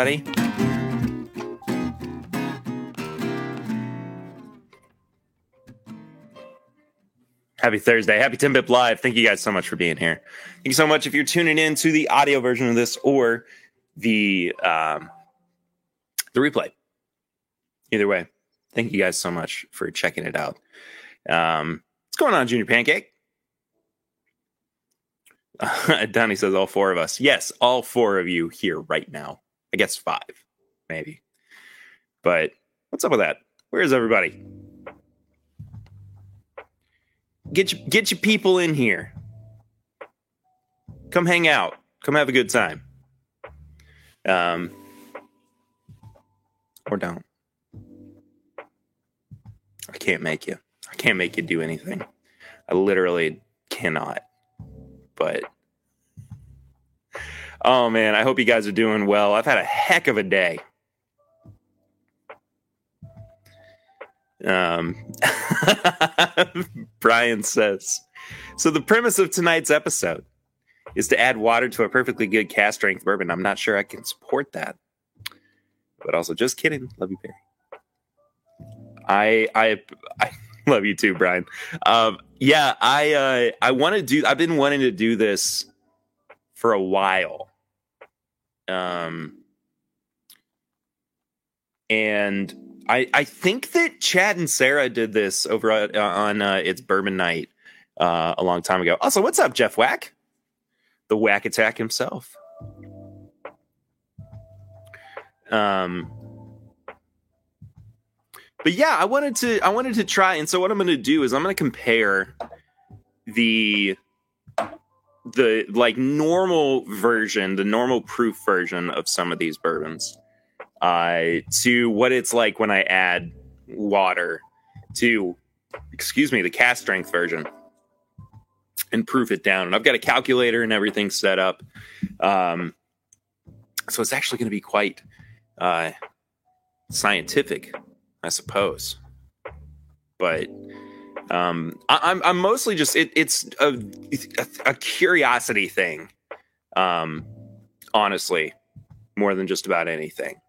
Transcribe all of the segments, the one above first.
everybody? Happy Thursday. Happy Timbip Live. Thank you guys so much for being here. Thank you so much if you're tuning in to the audio version of this or the um, the replay. Either way, thank you guys so much for checking it out. Um, what's going on, Junior Pancake? Donnie says all four of us. Yes, all four of you here right now. I guess five, maybe. But what's up with that? Where's everybody? Get your, get your people in here. Come hang out. Come have a good time. Um, or don't. I can't make you. I can't make you do anything. I literally cannot. But oh man, I hope you guys are doing well. I've had a heck of a day. Um, Brian says, so the premise of tonight's episode is to add water to a perfectly good cask strength bourbon. I'm not sure I can support that, but also just kidding. Love you, Perry. I I I love you too, Brian. Um, yeah, I uh, I want to do. I've been wanting to do this for a while. Um, and I I think that Chad and Sarah did this over uh, on uh, it's Bourbon Night uh, a long time ago. Also, what's up, Jeff Whack? The Whack Attack himself. Um, but yeah, I wanted to I wanted to try, and so what I'm going to do is I'm going to compare the the like normal version, the normal proof version of some of these bourbons, uh, to what it's like when I add water to, excuse me, the cask strength version, and proof it down. And I've got a calculator and everything set up, um, so it's actually going to be quite uh, scientific I suppose. But um, I, am I'm mostly just it, it's a, a, a curiosity thing, um, honestly, more than just about anything.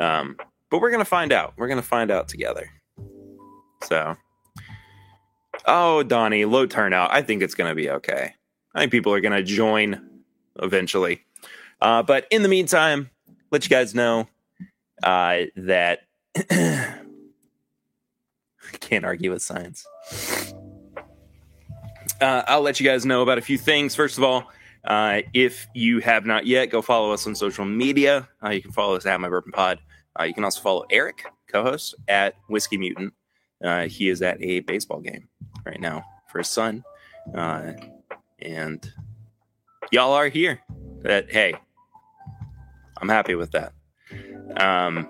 Um, but we're gonna find out. We're gonna find out together. So, oh, Donnie, low turnout. I think it's gonna be okay. I think people are gonna join eventually. Uh, but in the meantime, let you guys know uh, that Can't argue with science. Uh, I'll let you guys know about a few things. First of all, uh, if you have not yet, go follow us on social media. Uh, you can follow us at My Bourbon Pod. Uh, you can also follow Eric, co-host at Whiskey Mutant. Uh, he is at a baseball game right now for his son, uh, and y'all are here. That hey, I'm happy with that. Um,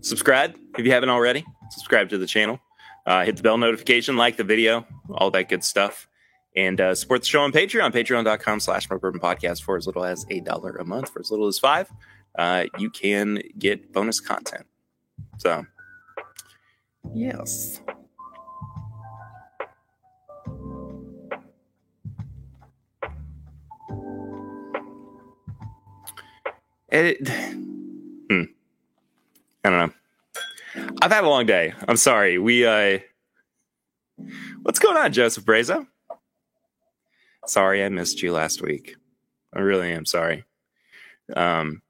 subscribe if you haven't already. Subscribe to the channel. Uh, hit the bell notification, like the video, all that good stuff. And uh, support the show on Patreon, patreon.com slash bourbon podcast for as little as a dollar a month. For as little as five, uh, you can get bonus content. So, yes. It. I don't know. I've had a long day. I'm sorry. We uh What's going on, Joseph Brazo? Sorry I missed you last week. I really am sorry. Um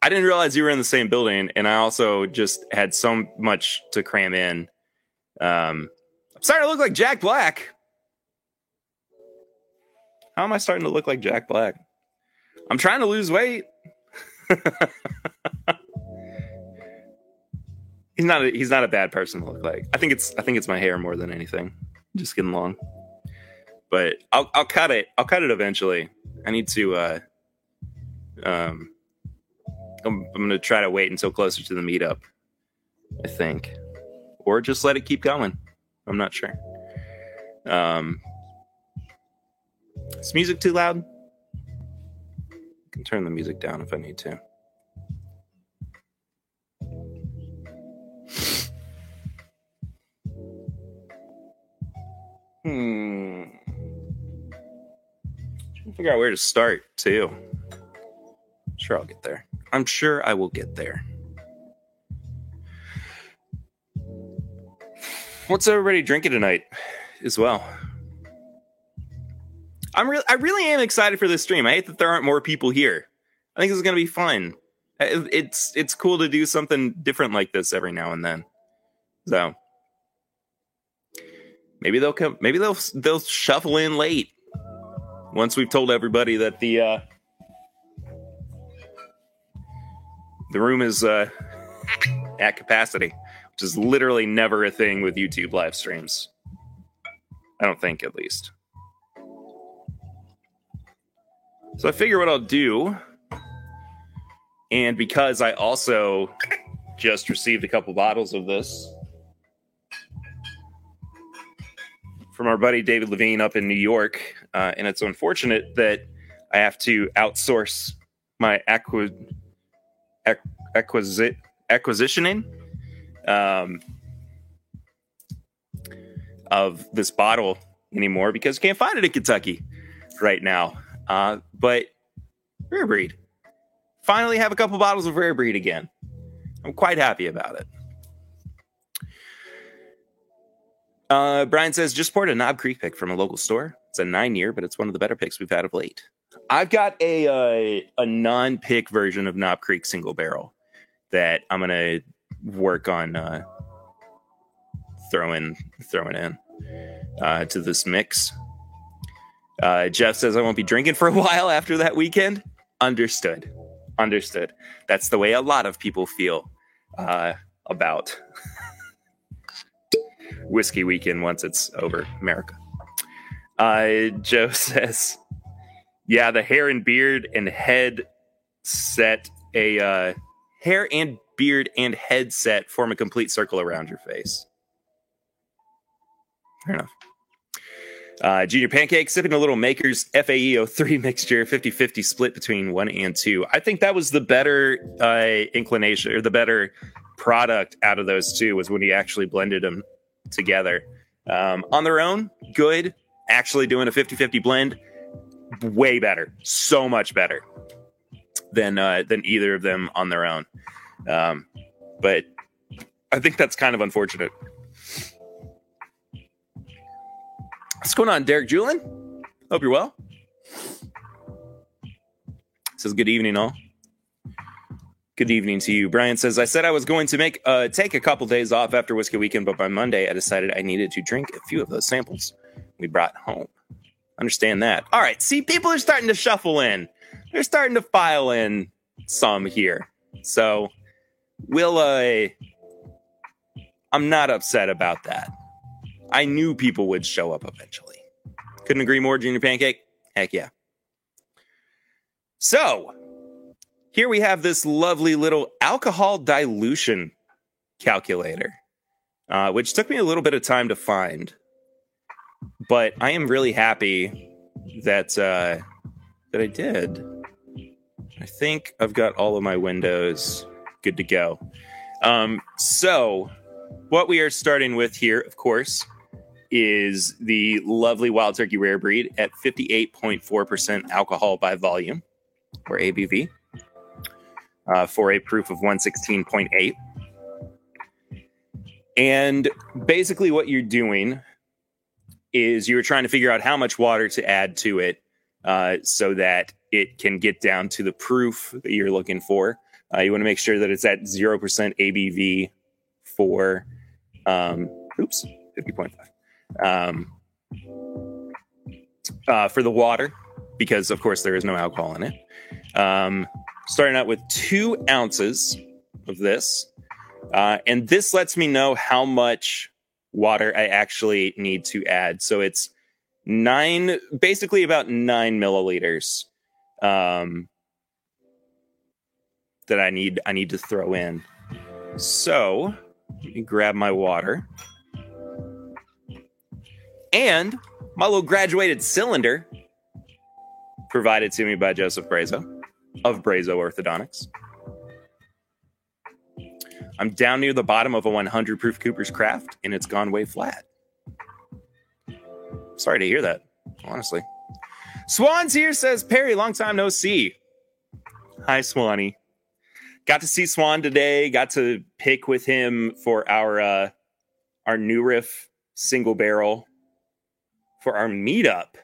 I didn't realize you were in the same building and I also just had so much to cram in. Um I'm starting to look like Jack Black. How am I starting to look like Jack Black? I'm trying to lose weight. he's not a, he's not a bad person to look like. I think it's I think it's my hair more than anything. Just getting long. But I'll I'll cut it. I'll cut it eventually. I need to uh um I'm, I'm gonna try to wait until closer to the meetup. I think. Or just let it keep going. I'm not sure. Um is music too loud? I can turn the music down if I need to. Hmm. Trying to figure out where to start too. Sure, I'll get there. I'm sure I will get there. What's everybody drinking tonight as well? I'm really, I really am excited for this stream. I hate that there aren't more people here. I think this is going to be fun. It's it's cool to do something different like this every now and then. So maybe they'll come. Maybe they'll they'll shuffle in late once we've told everybody that the uh, the room is uh, at capacity, which is literally never a thing with YouTube live streams. I don't think, at least. So I figure what I'll do, and because I also just received a couple bottles of this from our buddy David Levine up in New York, uh, and it's unfortunate that I have to outsource my acqui- acquisi- acquisitioning um, of this bottle anymore because you can't find it in Kentucky right now. Uh, but rare breed. Finally have a couple bottles of rare breed again. I'm quite happy about it. Uh, Brian says, just poured a Knob Creek pick from a local store. It's a nine year, but it's one of the better picks we've had of late. I've got a uh, a non pick version of Knob Creek single barrel that I'm gonna work on uh, throwing throwing in uh, to this mix. Uh, Jeff says I won't be drinking for a while after that weekend. Understood, understood. That's the way a lot of people feel uh, about whiskey weekend once it's over. America. Uh, Joe says, "Yeah, the hair and beard and head set a uh, hair and beard and headset form a complete circle around your face. Fair enough. Uh, Junior Pancake sipping a little Maker's FAE03 mixture, 50 50 split between one and two. I think that was the better uh, inclination or the better product out of those two was when he actually blended them together. Um, on their own, good. Actually doing a 50 50 blend, way better. So much better than uh, than either of them on their own. Um, but I think that's kind of unfortunate. What's going on, Derek Julian? Hope you're well. Says good evening, all. Good evening to you. Brian says, I said I was going to make uh, take a couple days off after Whiskey Weekend, but by Monday I decided I needed to drink a few of those samples we brought home. Understand that. All right. See, people are starting to shuffle in. They're starting to file in some here. So we'll uh I'm not upset about that. I knew people would show up eventually. Couldn't agree more, Junior Pancake. Heck yeah. So, here we have this lovely little alcohol dilution calculator, uh, which took me a little bit of time to find. But I am really happy that uh, that I did. I think I've got all of my windows good to go. Um, so, what we are starting with here, of course, is the lovely Wild Turkey Rare Breed at 58.4% alcohol by volume, or ABV, uh, for a proof of 116.8. And basically, what you're doing is you're trying to figure out how much water to add to it uh, so that it can get down to the proof that you're looking for. Uh, you want to make sure that it's at 0% ABV for, um, oops, 50.5. Um, uh, for the water, because of course there is no alcohol in it. Um, starting out with two ounces of this. Uh, and this lets me know how much water I actually need to add. So it's nine, basically about nine milliliters um, that I need I need to throw in. So let me grab my water and my little graduated cylinder provided to me by Joseph Brazo of Brazo Orthodontics. I'm down near the bottom of a 100 proof Cooper's Craft and it's gone way flat. Sorry to hear that, honestly. Swan's here says Perry, long time no see. Hi, Swanee. Got to see Swan today. Got to pick with him for our uh, our new riff single barrel for our meetup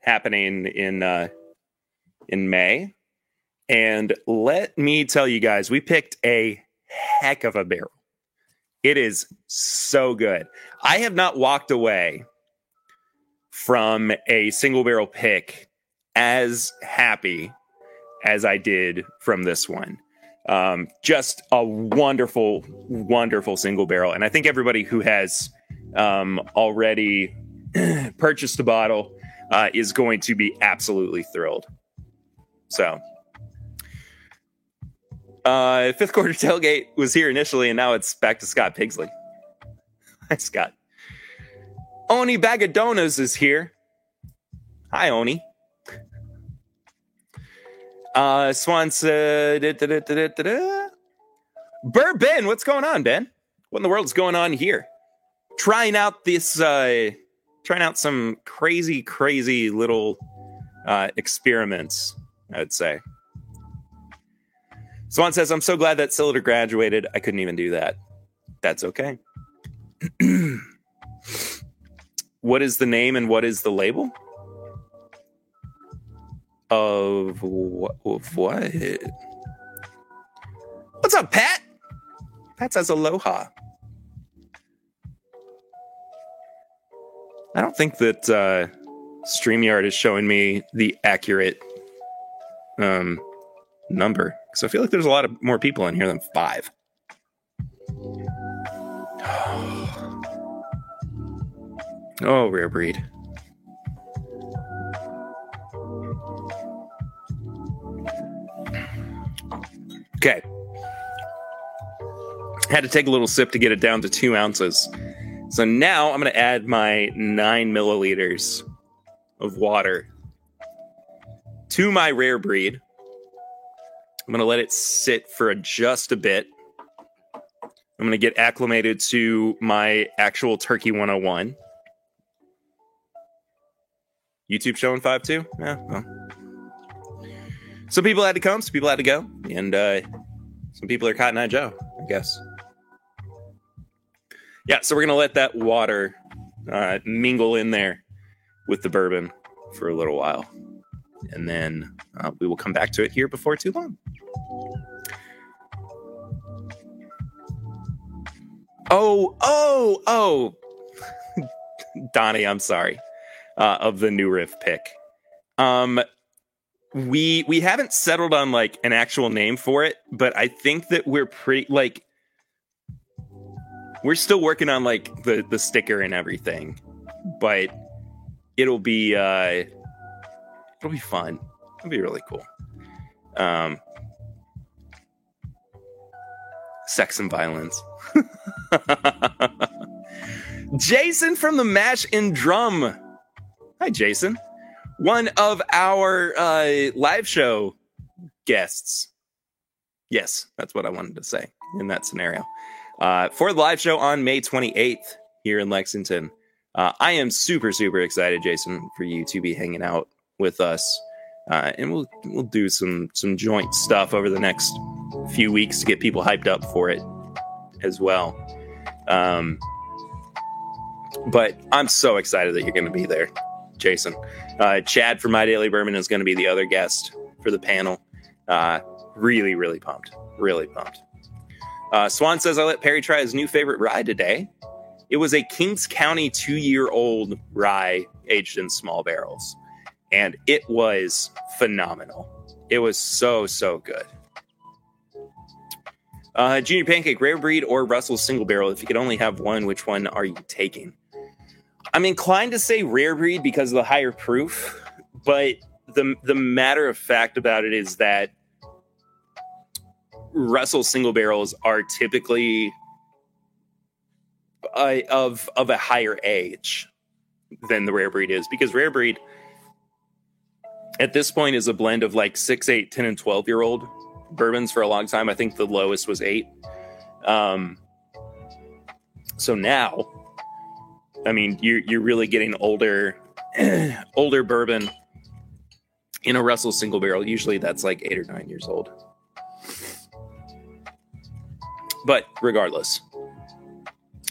happening in uh, in May. And let me tell you guys, we picked a heck of a barrel. It is so good. I have not walked away from a single barrel pick as happy as I did from this one. Um, just a wonderful, wonderful single barrel. And I think everybody who has um, already purchased a bottle uh, is going to be absolutely thrilled. So, uh, fifth quarter tailgate was here initially, and now it's back to Scott Pigsley. Hi, Scott. Oni Bagadonas is here. Hi, Oni. Uh, Swan said, da, da, da, Burr Ben, what's going on, Ben? What in the world is going on here? Trying out this, uh, trying out some crazy, crazy little uh, experiments, I would say. Swan says, I'm so glad that Cylinder graduated. I couldn't even do that. That's okay. what is the name and what is the label? Of what? Of what? What's up, Pat? Pat says aloha. I don't think that uh, StreamYard is showing me the accurate um, number because I feel like there's a lot of more people in here than five. Oh, rare breed. Okay. Had to take a little sip to get it down to two ounces. So now I'm going to add my nine milliliters of water to my rare breed. I'm going to let it sit for just a bit. I'm going to get acclimated to my actual Turkey 101. YouTube showing 5 2? Yeah. Well. Some people had to come, some people had to go, and uh, some people are Cotton Eye Joe, I guess. Yeah, so we're gonna let that water uh, mingle in there with the bourbon for a little while, and then uh, we will come back to it here before too long. Oh, oh, oh, Donnie, I'm sorry uh, of the new riff pick. Um, we we haven't settled on like an actual name for it, but I think that we're pretty like we're still working on like the the sticker and everything, but it'll be uh it'll be fun. It'll be really cool. Um, sex and violence. Jason from the Mash and Drum Hi, Jason. One of our uh, live show guests. Yes, that's what I wanted to say in that scenario. Uh, for the live show on May 28th here in Lexington. Uh, I am super, super excited, Jason, for you to be hanging out with us. Uh, and we'll we'll do some some joint stuff over the next few weeks to get people hyped up for it as well. Um, but I'm so excited that you're going to be there. Jason. Uh, Chad from My Daily Bourbon is going to be the other guest for the panel. Uh, really, really pumped. Really pumped. Uh, Swan says, I let Perry try his new favorite rye today. It was a Kings County two year old rye aged in small barrels, and it was phenomenal. It was so, so good. Uh, Junior Pancake, Rare Breed, or Russell's Single Barrel. If you could only have one, which one are you taking? I'm inclined to say rare breed because of the higher proof, but the the matter of fact about it is that Russell single barrels are typically uh, of of a higher age than the rare breed is because rare breed at this point is a blend of like 6 8 10 and 12 year old bourbons for a long time i think the lowest was 8 um so now I mean, you're you're really getting older older bourbon in a Russell single barrel. Usually that's like eight or nine years old. But regardless,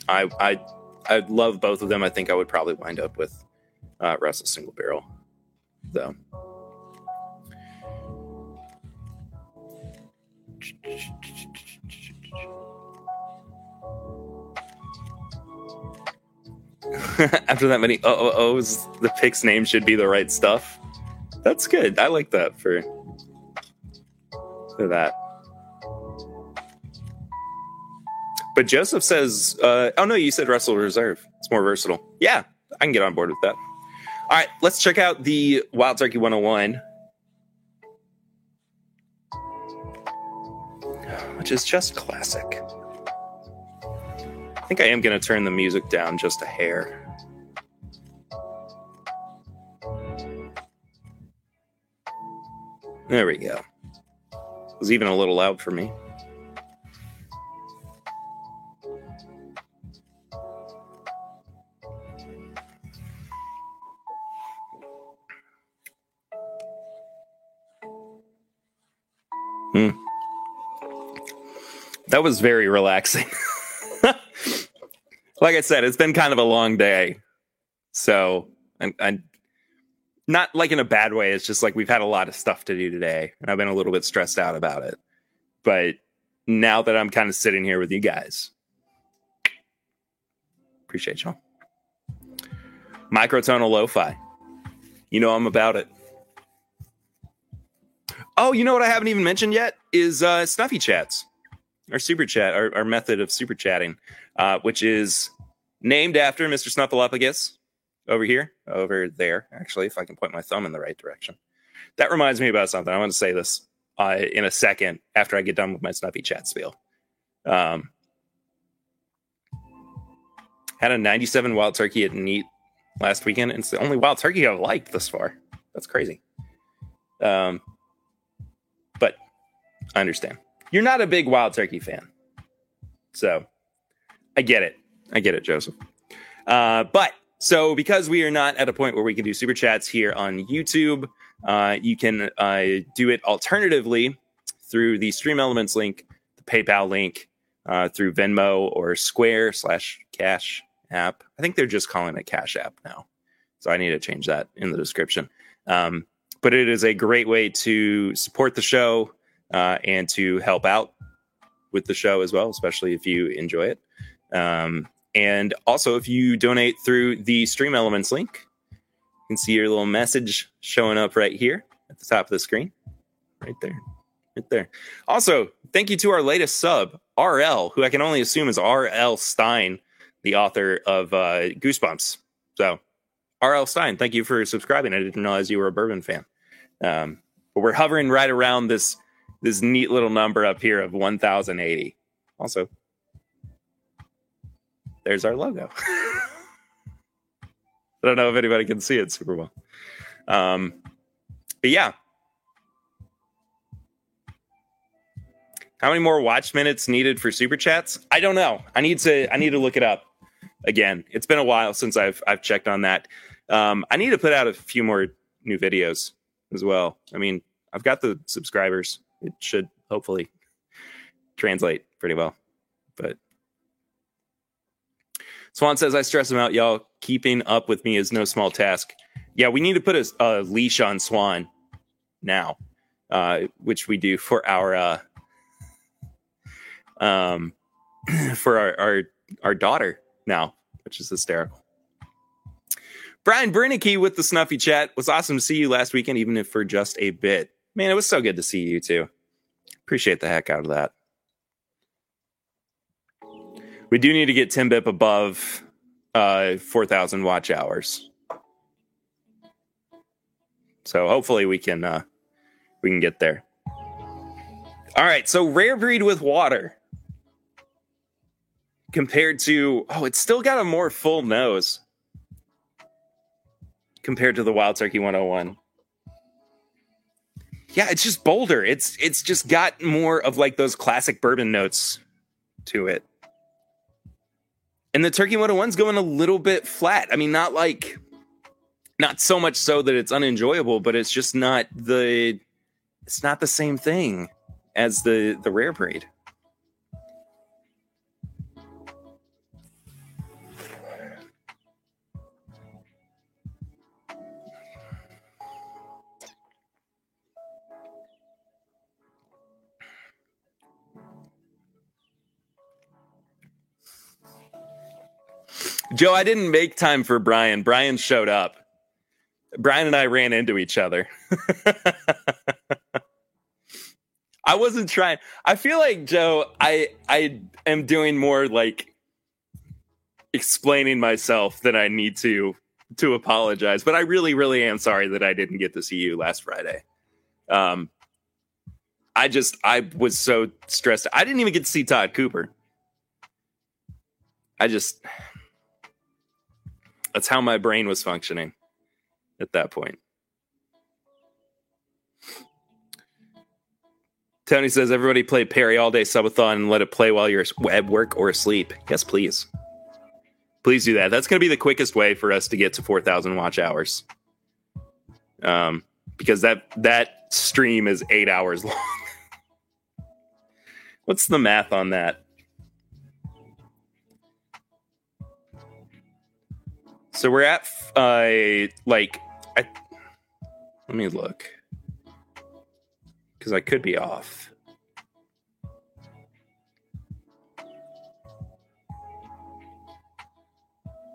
I I I love both of them. I think I would probably wind up with uh, Russell single barrel, though. After that many oh oh ohs, the pick's name should be the right stuff. That's good. I like that for, for that. But Joseph says, uh, "Oh no, you said Russell Reserve. It's more versatile. Yeah, I can get on board with that." All right, let's check out the Wild Turkey 101, which is just classic. I think I am going to turn the music down just a hair. There we go. It was even a little loud for me. That was very relaxing. like I said, it's been kind of a long day. So, and, and not like in a bad way. It's just like we've had a lot of stuff to do today, and I've been a little bit stressed out about it. But now that I'm kind of sitting here with you guys, appreciate y'all. Microtonal lo-fi. You know I'm about it. Oh, you know what I haven't even mentioned yet is uh, Snuffy Chats, our super chat, our, our method of super chatting, uh, which is named after Mr. Snuffleupagus over here, over there, actually, if I can point my thumb in the right direction. That reminds me about something. I want to say this uh, in a second after I get done with my Snuffy Chat spiel. Um, had a 97 wild turkey at Neat last weekend. And it's the only wild turkey I've liked thus far. That's crazy. Um, but I understand. You're not a big wild turkey fan. So I get it. I get it, Joseph. Uh, but so because we are not at a point where we can do super chats here on YouTube, uh, you can uh, do it alternatively through the Stream Elements link, the PayPal link, uh, through Venmo or Square slash Cash App. I think they're just calling it Cash App now. So I need to change that in the description. Um, but it is a great way to support the show uh, and to help out with the show as well, especially if you enjoy it. Um, and also, if you donate through the Stream Elements link, you can see your little message showing up right here at the top of the screen. Right there. Right there. Also, thank you to our latest sub, RL, who I can only assume is RL Stine, the author of uh, Goosebumps. So, RL Stine, thank you for subscribing. I didn't realize you were a bourbon fan. Um, but we're hovering right around this this neat little number up here of 1080. Also, there's our logo. I don't know if anybody can see it super well. Um, but yeah. How many more watch minutes needed for super chats? I don't know. I need to I need to look it up again. It's been a while since I've I've checked on that. Um, I need to put out a few more new videos as well. I mean, I've got the subscribers. It should hopefully translate pretty well. But Swan says, I stress him out, y'all. Keeping up with me is no small task. Yeah, we need to put a, a leash on Swan now, uh, which we do for our uh, um, for our, our our daughter now, which is hysterical. Brian Bernicky with the Snuffy Chat. was awesome to see you last weekend, even if for just a bit. Man, it was so good to see you too. Appreciate the heck out of that. We do need to get Timbip above uh, 4,000 watch hours. So hopefully we can uh, we can get there. All right, so rare breed with water compared to oh, it's still got a more full nose compared to the Wild Turkey 101. Yeah, it's just bolder. It's it's just got more of like those classic bourbon notes to it. And the Turkey 101's going a little bit flat. I mean, not like not so much so that it's unenjoyable, but it's just not the it's not the same thing as the the rare breed. Joe, I didn't make time for Brian. Brian showed up. Brian and I ran into each other. I wasn't trying. I feel like Joe, I I am doing more like explaining myself than I need to to apologize. But I really, really am sorry that I didn't get to see you last Friday. Um, I just I was so stressed. I didn't even get to see Todd Cooper. I just that's how my brain was functioning at that point. Tony says, everybody play Perry all day subathon and let it play while you're at work or asleep. Yes, please. Please do that. That's going to be the quickest way for us to get to 4,000 watch hours. Um, because that that stream is eight hours long. What's the math on that? So we're at uh like I, let me look because I could be off.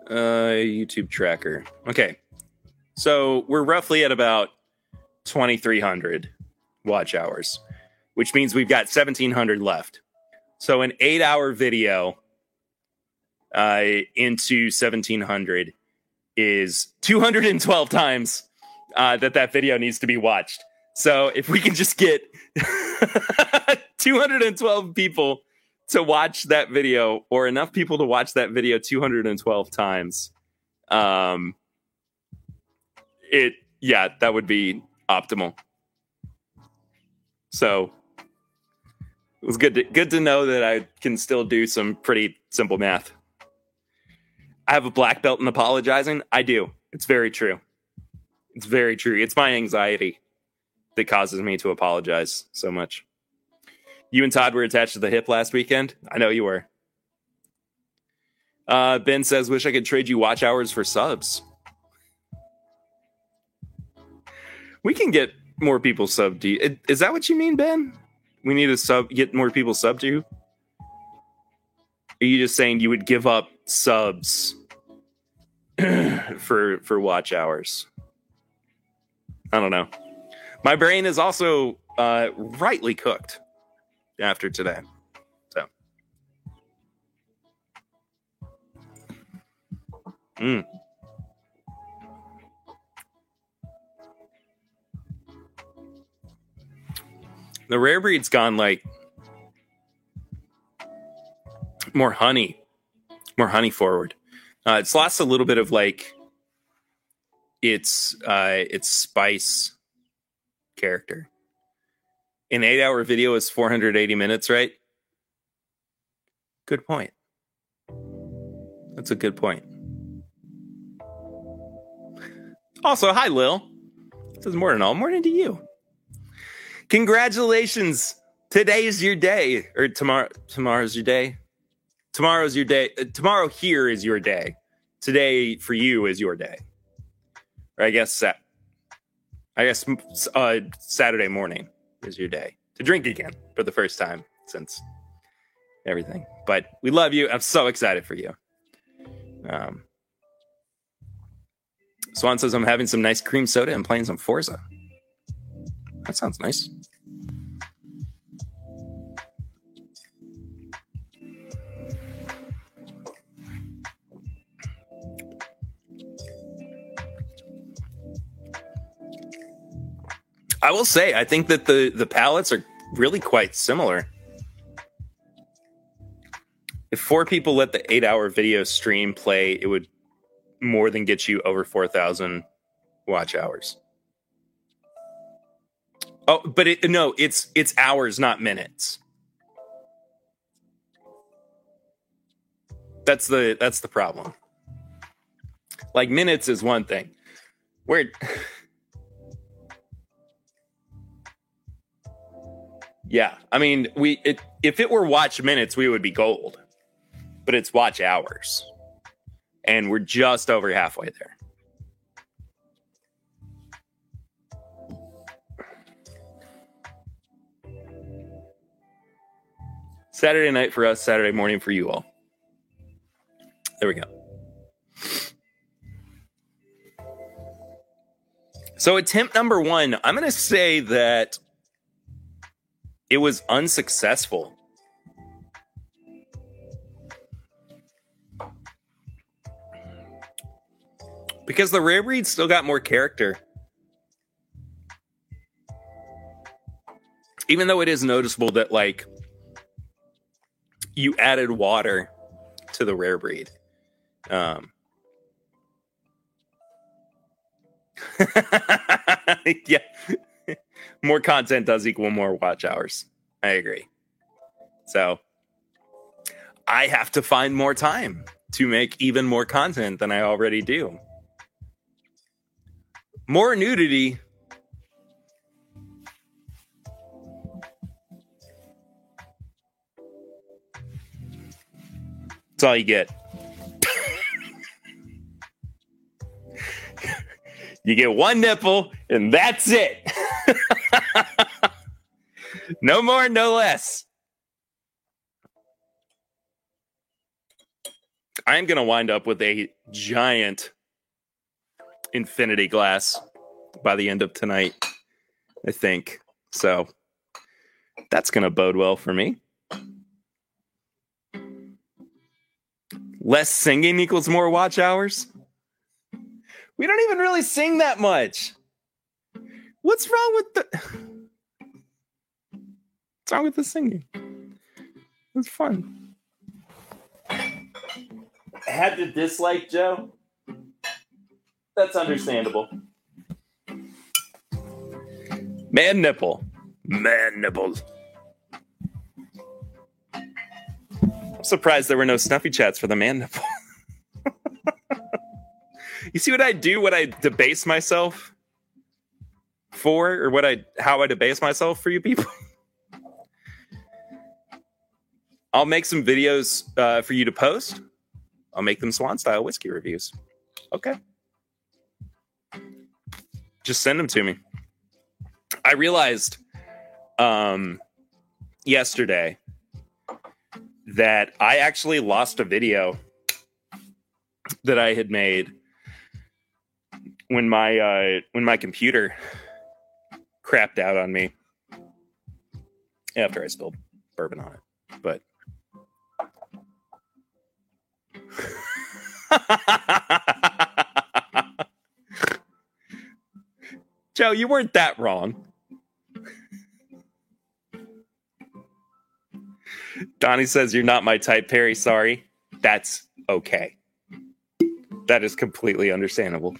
Uh, YouTube tracker. Okay, so we're roughly at about twenty three hundred watch hours, which means we've got seventeen hundred left. So an eight hour video uh, into seventeen hundred is 212 times uh, that that video needs to be watched. So if we can just get 212 people to watch that video, or enough people to watch that video 212 times, um, it yeah, that would be optimal. So it was good to, good to know that I can still do some pretty simple math. I have a black belt in apologizing. I do. It's very true. It's very true. It's my anxiety that causes me to apologize so much. You and Todd were attached to the hip last weekend. I know you were. Uh, ben says, "Wish I could trade you watch hours for subs." We can get more people sub to you. Is that what you mean, Ben? We need to sub get more people sub to you. Are you just saying you would give up subs for for watch hours. I don't know. My brain is also uh, rightly cooked after today. So, mm. the rare breed's gone like more honey, more honey forward. Uh, it's lost a little bit of like its uh, its spice character. An eight hour video is 480 minutes, right? Good point. That's a good point. Also, hi Lil. Says morning all morning to you. Congratulations. Today is your day. Or tomorrow tomorrow's your day tomorrow's your day. Uh, tomorrow here is your day. Today for you is your day. Or I guess I guess uh, Saturday morning is your day to drink again for the first time since everything. But we love you. I'm so excited for you. Um, Swan says I'm having some nice cream soda and playing some Forza. That sounds nice. I will say, I think that the the palates are really quite similar. If four people let the eight hour video stream play, it would more than get you over four thousand watch hours. Oh, but it, no, it's it's hours, not minutes. That's the that's the problem. Like minutes is one thing. We're Yeah, I mean, we it, if it were watch minutes, we would be gold. But it's watch hours. And we're just over halfway there. Saturday night for us, Saturday morning for you all. There we go. So, attempt number one, I'm going to say that it was unsuccessful. Because the rare breed still got more character. Even though it is noticeable that, like, you added water to the rare breed. Um, yeah, more content does equal more watch hours. I agree. So I have to find more time to make even more content than I already do. More nudity That's all you get. you get one nipple, and that's it. no more, no less. I'm going to wind up with a giant infinity glass by the end of tonight, I think. So that's going to bode well for me. Less singing equals more watch hours? We don't even really sing that much. What's wrong with the wrong with the singing? It's fun. I had to dislike Joe. That's understandable. Man nipple. Man nipples. I'm surprised there were no snuffy chats for the man nipple. you see what I do when I debase myself for, or what I how I debase myself for you people? I'll make some videos uh, for you to post. I'll make them Swan style whiskey reviews. Okay. Just send them to me. I realized um, yesterday that I actually lost a video that I had made when my uh, when my computer crapped out on me after I spilled bourbon on it. But Joe, you weren't that wrong. Donnie says, You're not my type, Perry. Sorry. That's okay. That is completely understandable.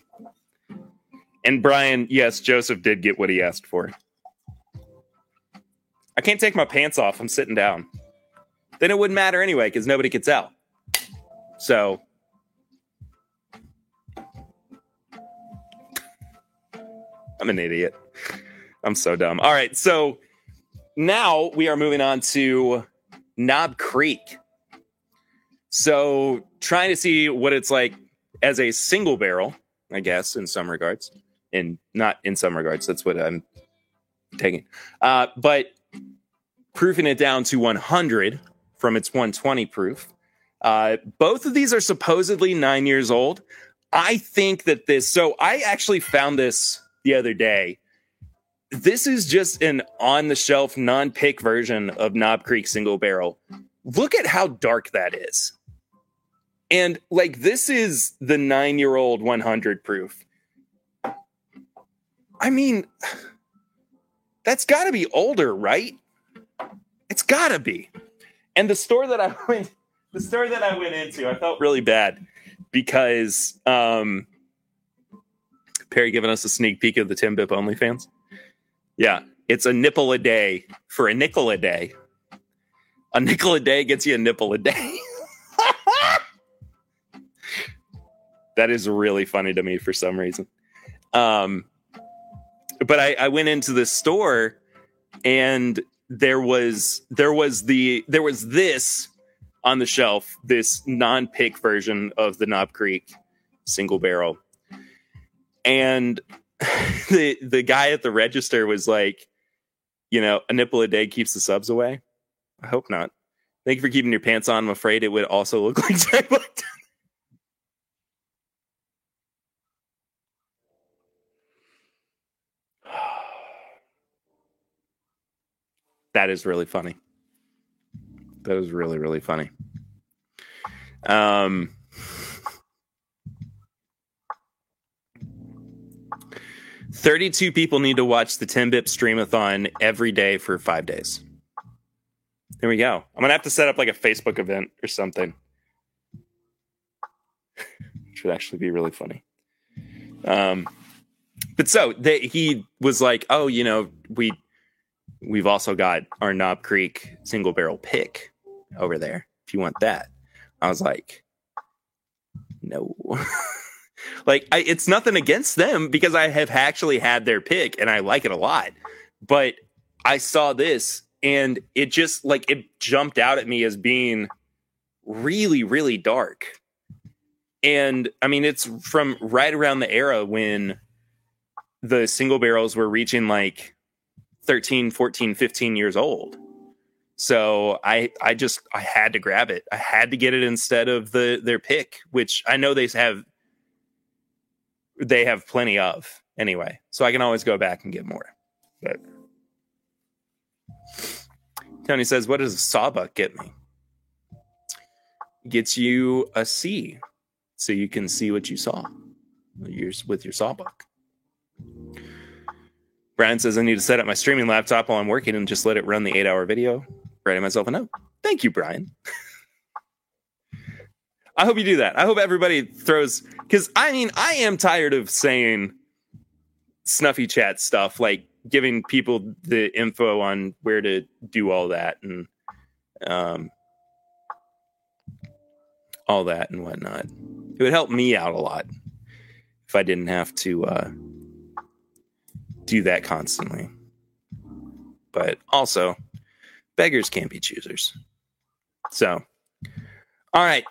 And Brian, yes, Joseph did get what he asked for. I can't take my pants off. I'm sitting down. Then it wouldn't matter anyway because nobody could tell. So I'm an idiot. I'm so dumb. All right. So now we are moving on to Knob Creek. So trying to see what it's like as a single barrel, I guess, in some regards. And not in some regards. That's what I'm taking. Uh, but proofing it down to 100 from its 120 proof. Uh, both of these are supposedly nine years old. I think that this, so I actually found this the other day this is just an on the shelf, non pick version of Knob Creek single barrel. Look at how dark that is. And like, this is the nine year old 100 proof. I mean, that's got to be older, right? It's got to be. And the store that I went, the store that I went into, I felt really bad because um, Perry giving us a sneak peek of the Tim Bip OnlyFans. Yeah, it's a nipple a day for a nickel a day. A nickel a day gets you a nipple a day. that is really funny to me for some reason. Um, but I, I went into the store and there was there was the there was this on the shelf, this non-pick version of the Knob Creek single barrel. And the the guy at the register was like, you know, a nipple a day keeps the subs away. I hope not. Thank you for keeping your pants on. I'm afraid it would also look like Jack Black. that is really funny. That is really really funny. Um. Thirty-two people need to watch the Timbip streamathon every day for five days. There we go. I'm gonna have to set up like a Facebook event or something. Should actually be really funny. Um, but so he was like, "Oh, you know, we we've also got our Knob Creek single barrel pick over there. If you want that." I was like, "No." like I, it's nothing against them because I have actually had their pick and I like it a lot. But I saw this and it just like it jumped out at me as being really really dark and i mean it's from right around the era when the single barrels were reaching like 13 14 15 years old so i i just i had to grab it i had to get it instead of the their pick which i know they have they have plenty of anyway so i can always go back and get more but Tony says, What does a sawbuck get me? Gets you a C so you can see what you saw with your sawbuck. Brian says, I need to set up my streaming laptop while I'm working and just let it run the eight hour video. Writing myself a note. Thank you, Brian. I hope you do that. I hope everybody throws, because I mean, I am tired of saying snuffy chat stuff like giving people the info on where to do all that and um, all that and whatnot. It would help me out a lot if I didn't have to uh, do that constantly. But also, beggars can't be choosers. So, all right.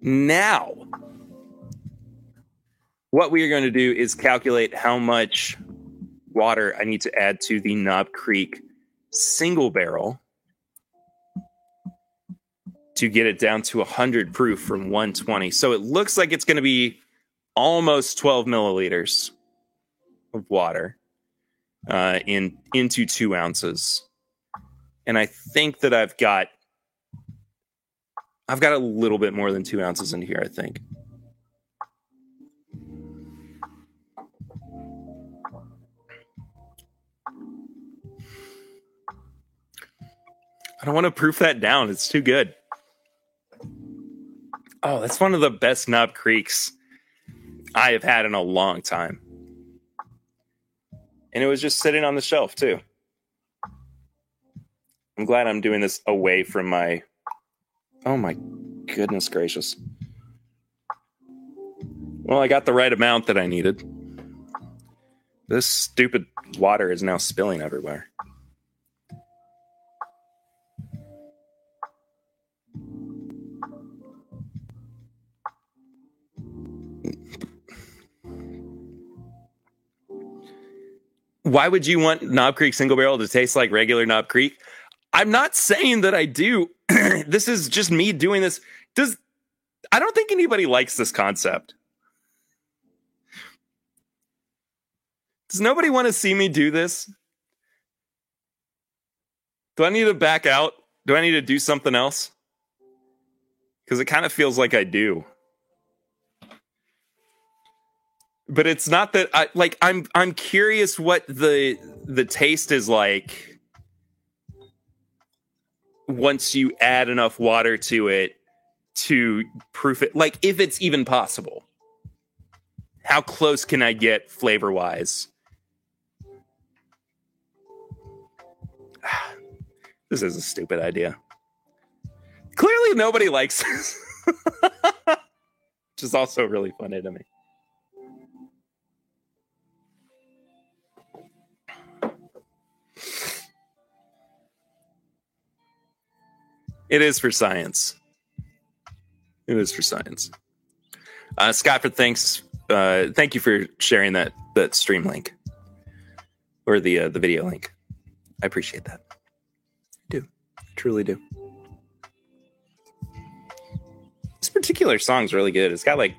Now, what we are going to do is calculate how much water I need to add to the Knob Creek single barrel to get it down to 100 proof from 120. So it looks like it's going to be almost 12 milliliters of water uh, in into two ounces. And I think that I've got I've got a little bit more than two ounces in here, I think. I don't want to proof that down. It's too good. Oh, that's one of the best Knob Creeks I have had in a long time. And it was just sitting on the shelf, too. I'm glad I'm doing this away from my. Oh, my goodness gracious. Well, I got the right amount that I needed. This stupid water is now spilling everywhere. why would you want Knob Creek single barrel to taste like regular Knob Creek? I'm not saying that I do. this is just me doing this. Does I don't think anybody likes this concept. Does nobody want to see me do this? Do I need to back out? Do I need to do something else? Because it kind of feels like I do. but it's not that I like I'm I'm curious what the the taste is like once you add enough water to it to proof it like if it's even possible. How close can I get flavor wise? This is a stupid idea. Clearly nobody likes this. Which is also really funny to me. It is for science. It is for science. Uh, Scott, thanks. Uh, thank you for sharing that that stream link or the uh, the video link. I appreciate that. I do I truly do. This particular song's really good. It's got like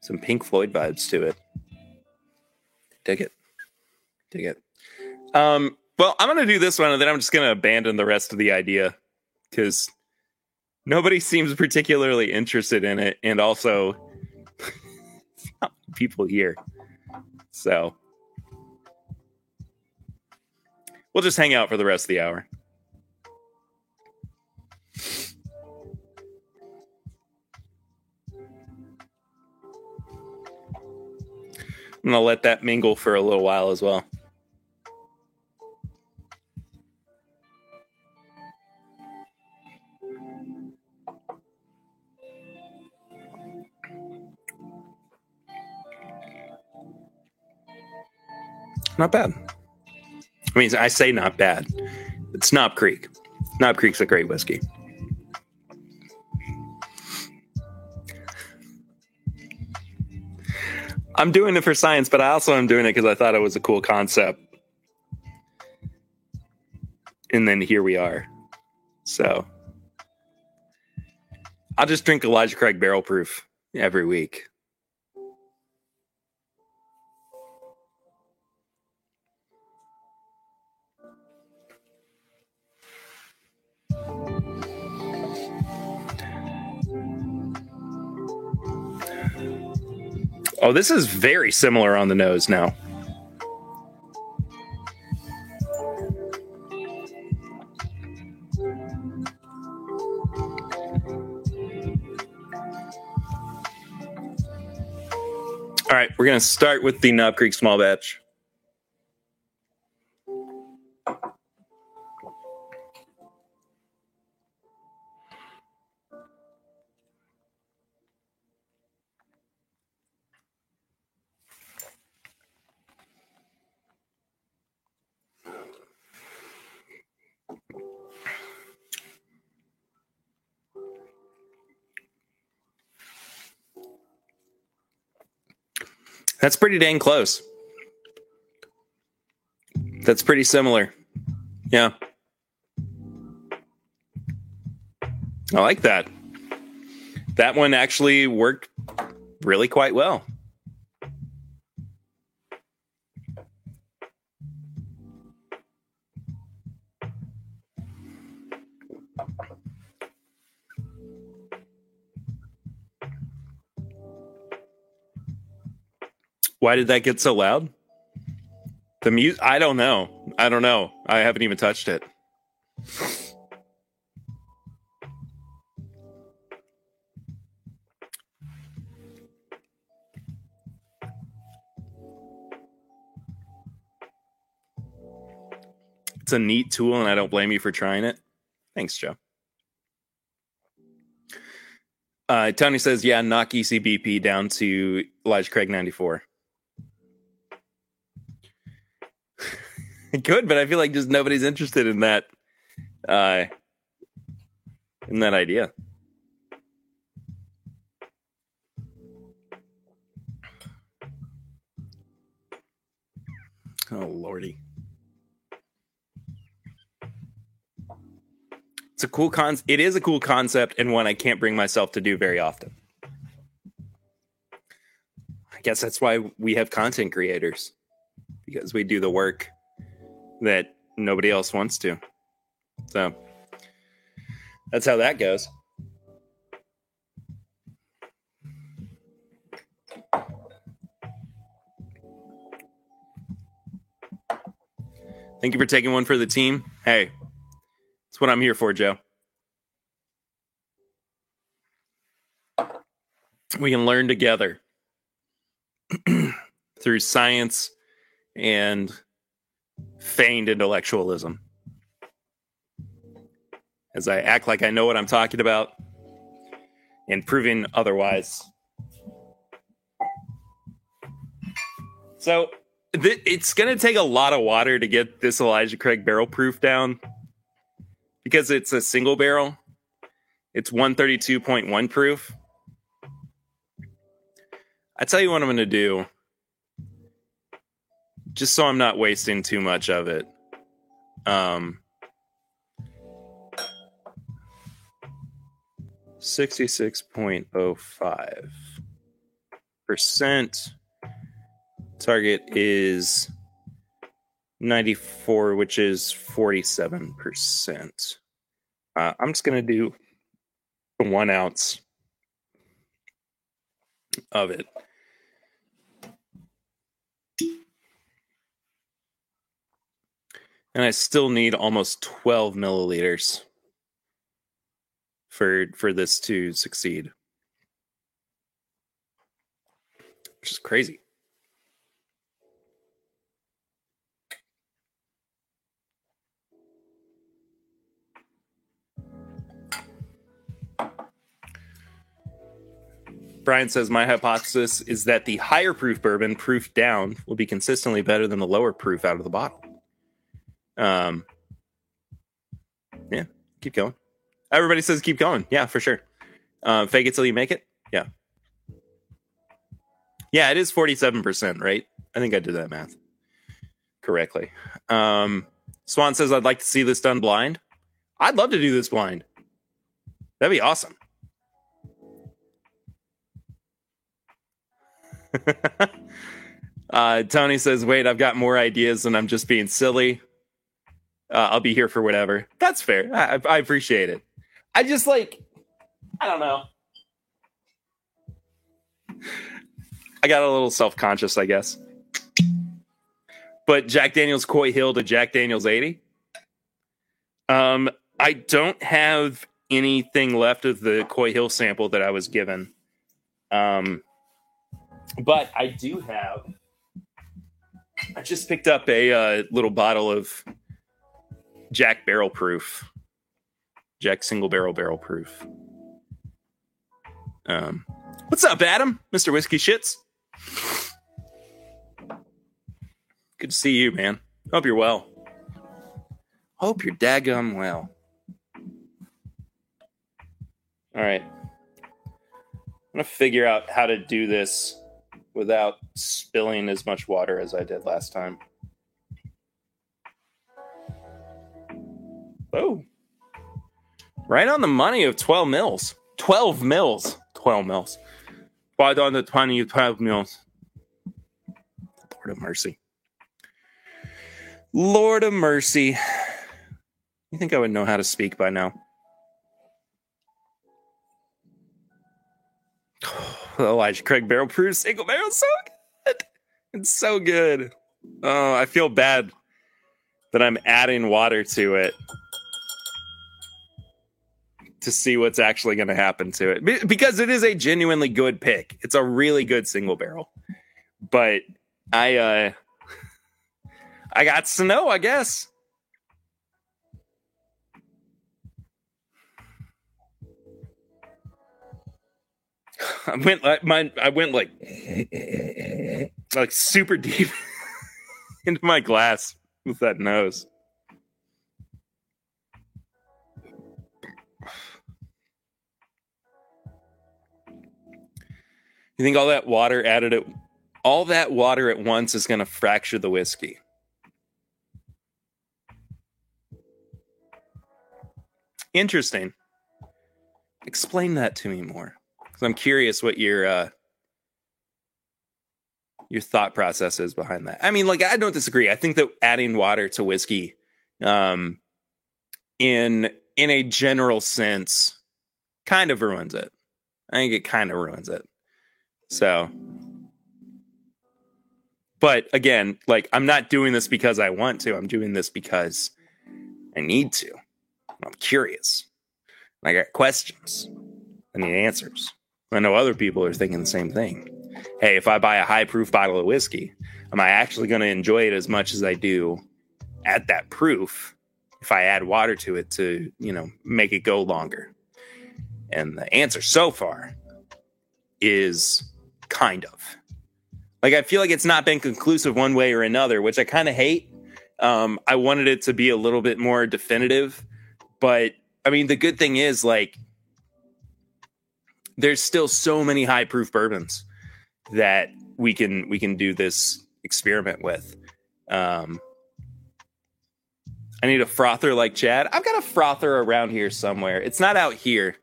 some Pink Floyd vibes to it. Dig it. Dig it. Um, well, I'm gonna do this one and then I'm just gonna abandon the rest of the idea because nobody seems particularly interested in it, and also people here. So we'll just hang out for the rest of the hour. I'm gonna let that mingle for a little while as well. Not bad. I mean, I say not bad. It's Knob Creek. Knob Creek's a great whiskey. I'm doing it for science, but I also am doing it because I thought it was a cool concept. And then here we are. So I'll just drink Elijah Craig barrel proof every week. Oh, this is very similar on the nose now. All right, we're going to start with the Knob Creek small batch. That's pretty dang close. That's pretty similar. Yeah. I like that. That one actually worked really quite well. Why did that get so loud? The music, I don't know. I don't know. I haven't even touched it. It's a neat tool, and I don't blame you for trying it. Thanks, Joe. Uh, Tony says, yeah, knock ECBP down to Elijah Craig 94. Good, but I feel like just nobody's interested in that uh in that idea. Oh lordy. It's a cool con it is a cool concept and one I can't bring myself to do very often. I guess that's why we have content creators because we do the work that nobody else wants to. So that's how that goes. Thank you for taking one for the team. Hey, that's what I'm here for, Joe. We can learn together through science and feigned intellectualism. As I act like I know what I'm talking about and proving otherwise. So th- it's going to take a lot of water to get this Elijah Craig barrel proof down. because it's a single barrel. It's 132.1 proof. I tell you what I'm going to do, just so I'm not wasting too much of it. Um, 66.05 percent. Target is 94, which is 47%. Uh, I'm just going to do one ounce of it. And I still need almost 12 milliliters for for this to succeed. Which is crazy. Brian says my hypothesis is that the higher proof bourbon, proof down, will be consistently better than the lower proof out of the bottle. Um, yeah, keep going. Everybody says keep going. Yeah, for sure. Uh, fake it till you make it. Yeah, yeah, it is forty-seven percent, right? I think I did that math correctly. Um, Swan says I'd like to see this done blind. I'd love to do this blind. That'd be awesome. uh, Tony says, "Wait, I've got more ideas, and I'm just being silly. Uh, I'll be here for whatever." That's fair. I, I appreciate it. I just like, I don't know. I got a little self conscious, I guess. But Jack Daniels Coy Hill to Jack Daniels 80. Um, I don't have anything left of the Coy Hill sample that I was given. Um, but I do have. I just picked up a uh, little bottle of Jack Barrel Proof, Jack Single Barrel Barrel Proof. Um, what's up, Adam, Mister Whiskey Shits? Good to see you, man. Hope you're well. Hope you're daggum well. All right. I'm going to figure out how to do this without spilling as much water as I did last time. Oh. Right on the money of 12 mils. 12 mils. 12 mils. Right on the 20 12 mils. Lord of mercy. Lord of mercy. You think I would know how to speak by now? Oh, Elijah Craig barrel proof single barrel so good. It's so good. Oh, I feel bad that I'm adding water to it to see what's actually going to happen to it because it is a genuinely good pick. It's a really good single barrel. But I uh I got snow, I guess. I went like my I went like like super deep into my glass with that nose. You think all that water added at all that water at once is going to fracture the whiskey? Interesting. Explain that to me more. Cuz I'm curious what your uh your thought process is behind that. I mean, like I don't disagree. I think that adding water to whiskey um in in a general sense kind of ruins it. I think it kind of ruins it. So, but again, like I'm not doing this because I want to. I'm doing this because I need to. I'm curious. I got questions. I need answers. I know other people are thinking the same thing. Hey, if I buy a high proof bottle of whiskey, am I actually going to enjoy it as much as I do at that proof if I add water to it to, you know, make it go longer? And the answer so far is kind of. Like I feel like it's not been conclusive one way or another, which I kind of hate. Um, I wanted it to be a little bit more definitive, but I mean, the good thing is like there's still so many high proof bourbons that we can we can do this experiment with. Um, I need a frother like Chad. I've got a frother around here somewhere. It's not out here.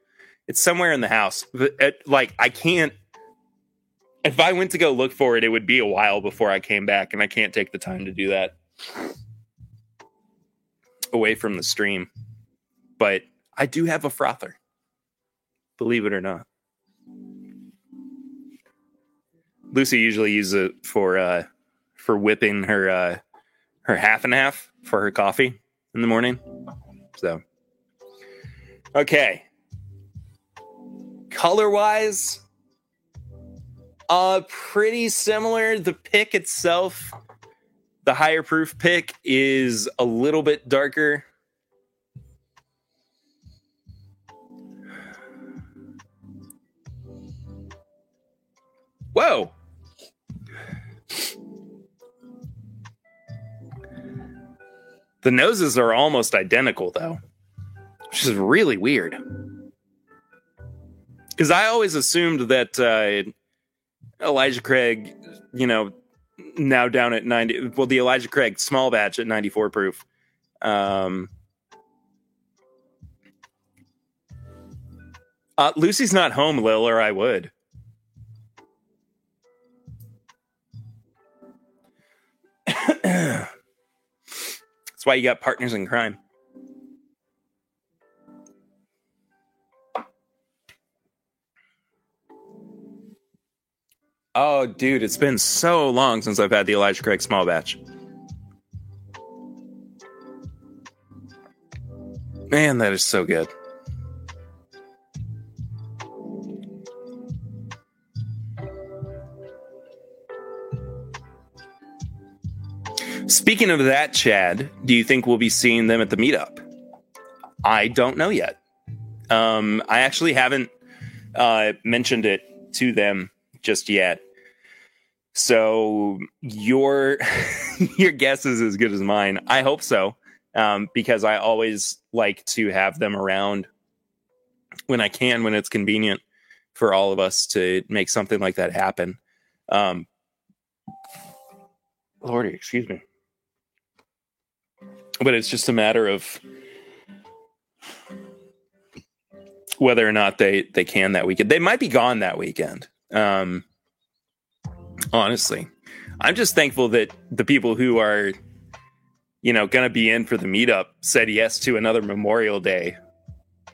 It's somewhere in the house. But it, like I can't. If I went to go look for it, it would be a while before I came back, and I can't take the time to do that away from the stream. But I do have a frother, believe it or not. Lucy usually uses it for uh, for whipping her uh, her half and half for her coffee in the morning. So, okay, color wise, uh, pretty similar. The pick itself, the higher proof pick, is a little bit darker. Whoa. The noses are almost identical, though, which is really weird. Because I always assumed that uh, Elijah Craig, you know, now down at 90, well, the Elijah Craig small batch at 94 proof. Um, uh, Lucy's not home, Lil, or I would. That's why you got partners in crime. Oh, dude, it's been so long since I've had the Elijah Craig small batch. Man, that is so good. Speaking of that, Chad, do you think we'll be seeing them at the meetup? I don't know yet. Um, I actually haven't uh, mentioned it to them just yet. So your your guess is as good as mine. I hope so, um, because I always like to have them around when I can, when it's convenient for all of us to make something like that happen. Um, Lordy, excuse me but it's just a matter of whether or not they they can that weekend. They might be gone that weekend. Um, honestly, I'm just thankful that the people who are, you know, going to be in for the meetup said yes to another Memorial Day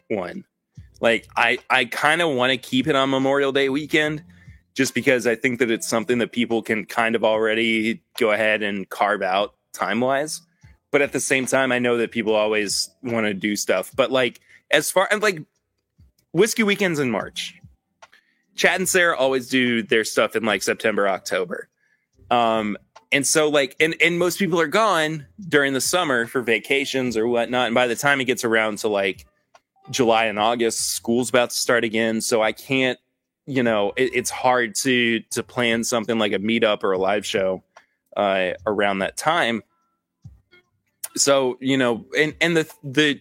one. Like I I kind of want to keep it on Memorial Day weekend just because I think that it's something that people can kind of already go ahead and carve out time wise but at the same time, I know that people always want to do stuff. But like as far and like whiskey weekends in March, Chad and Sarah always do their stuff in like September, October. Um, and so like and and most people are gone during the summer for vacations or whatnot. And by the time it gets around to like July and August, school's about to start again. So I can't, you know, it, it's hard to to plan something like a meetup or a live show uh, around that time so you know and and the the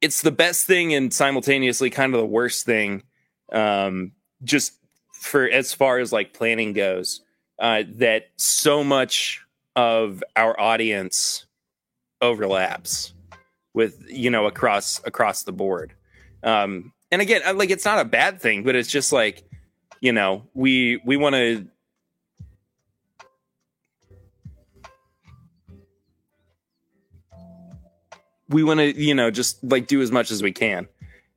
it's the best thing and simultaneously kind of the worst thing um just for as far as like planning goes uh that so much of our audience overlaps with you know across across the board um and again like it's not a bad thing but it's just like you know we we want to we want to, you know, just like do as much as we can.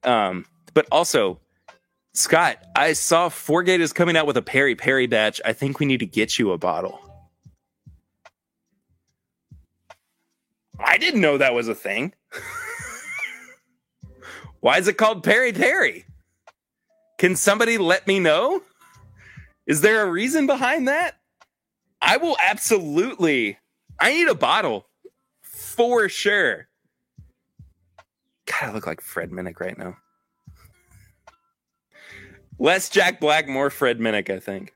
Um, but also, Scott, I saw Four Gate is coming out with a Perry Perry batch. I think we need to get you a bottle. I didn't know that was a thing. Why is it called Perry Perry? Can somebody let me know? Is there a reason behind that? I will absolutely. I need a bottle for sure. God, I look like Fred Minnick right now. Less Jack Black, more Fred Minnick, I think.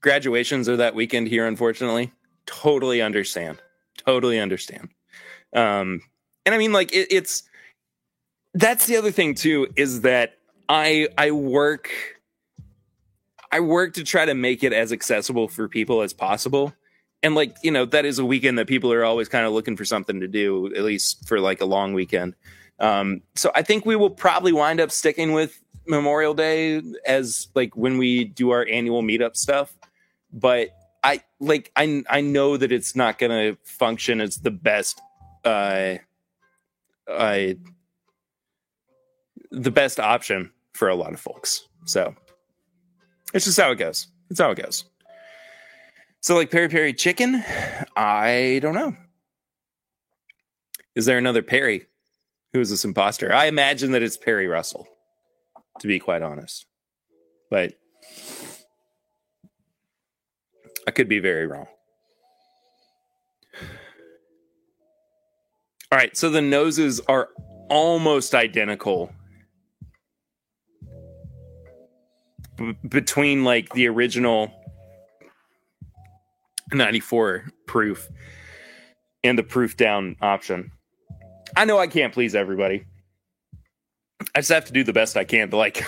Graduations are that weekend here, unfortunately. Totally understand. Totally understand. Um, and I mean, like it, it's that's the other thing too is that I I work I work to try to make it as accessible for people as possible. And like, you know, that is a weekend that people are always kind of looking for something to do, at least for like a long weekend. Um, so I think we will probably wind up sticking with Memorial Day as like when we do our annual meetup stuff. But I like I I know that it's not going to function as the best uh I the best option for a lot of folks. So it's just how it goes. It's how it goes. So like peri peri chicken, I don't know. Is there another Perry who is this imposter? I imagine that it's Perry Russell, to be quite honest. But I could be very wrong. All right, so the noses are almost identical b- between like the original 94 proof and the proof down option. I know I can't please everybody. I just have to do the best I can to like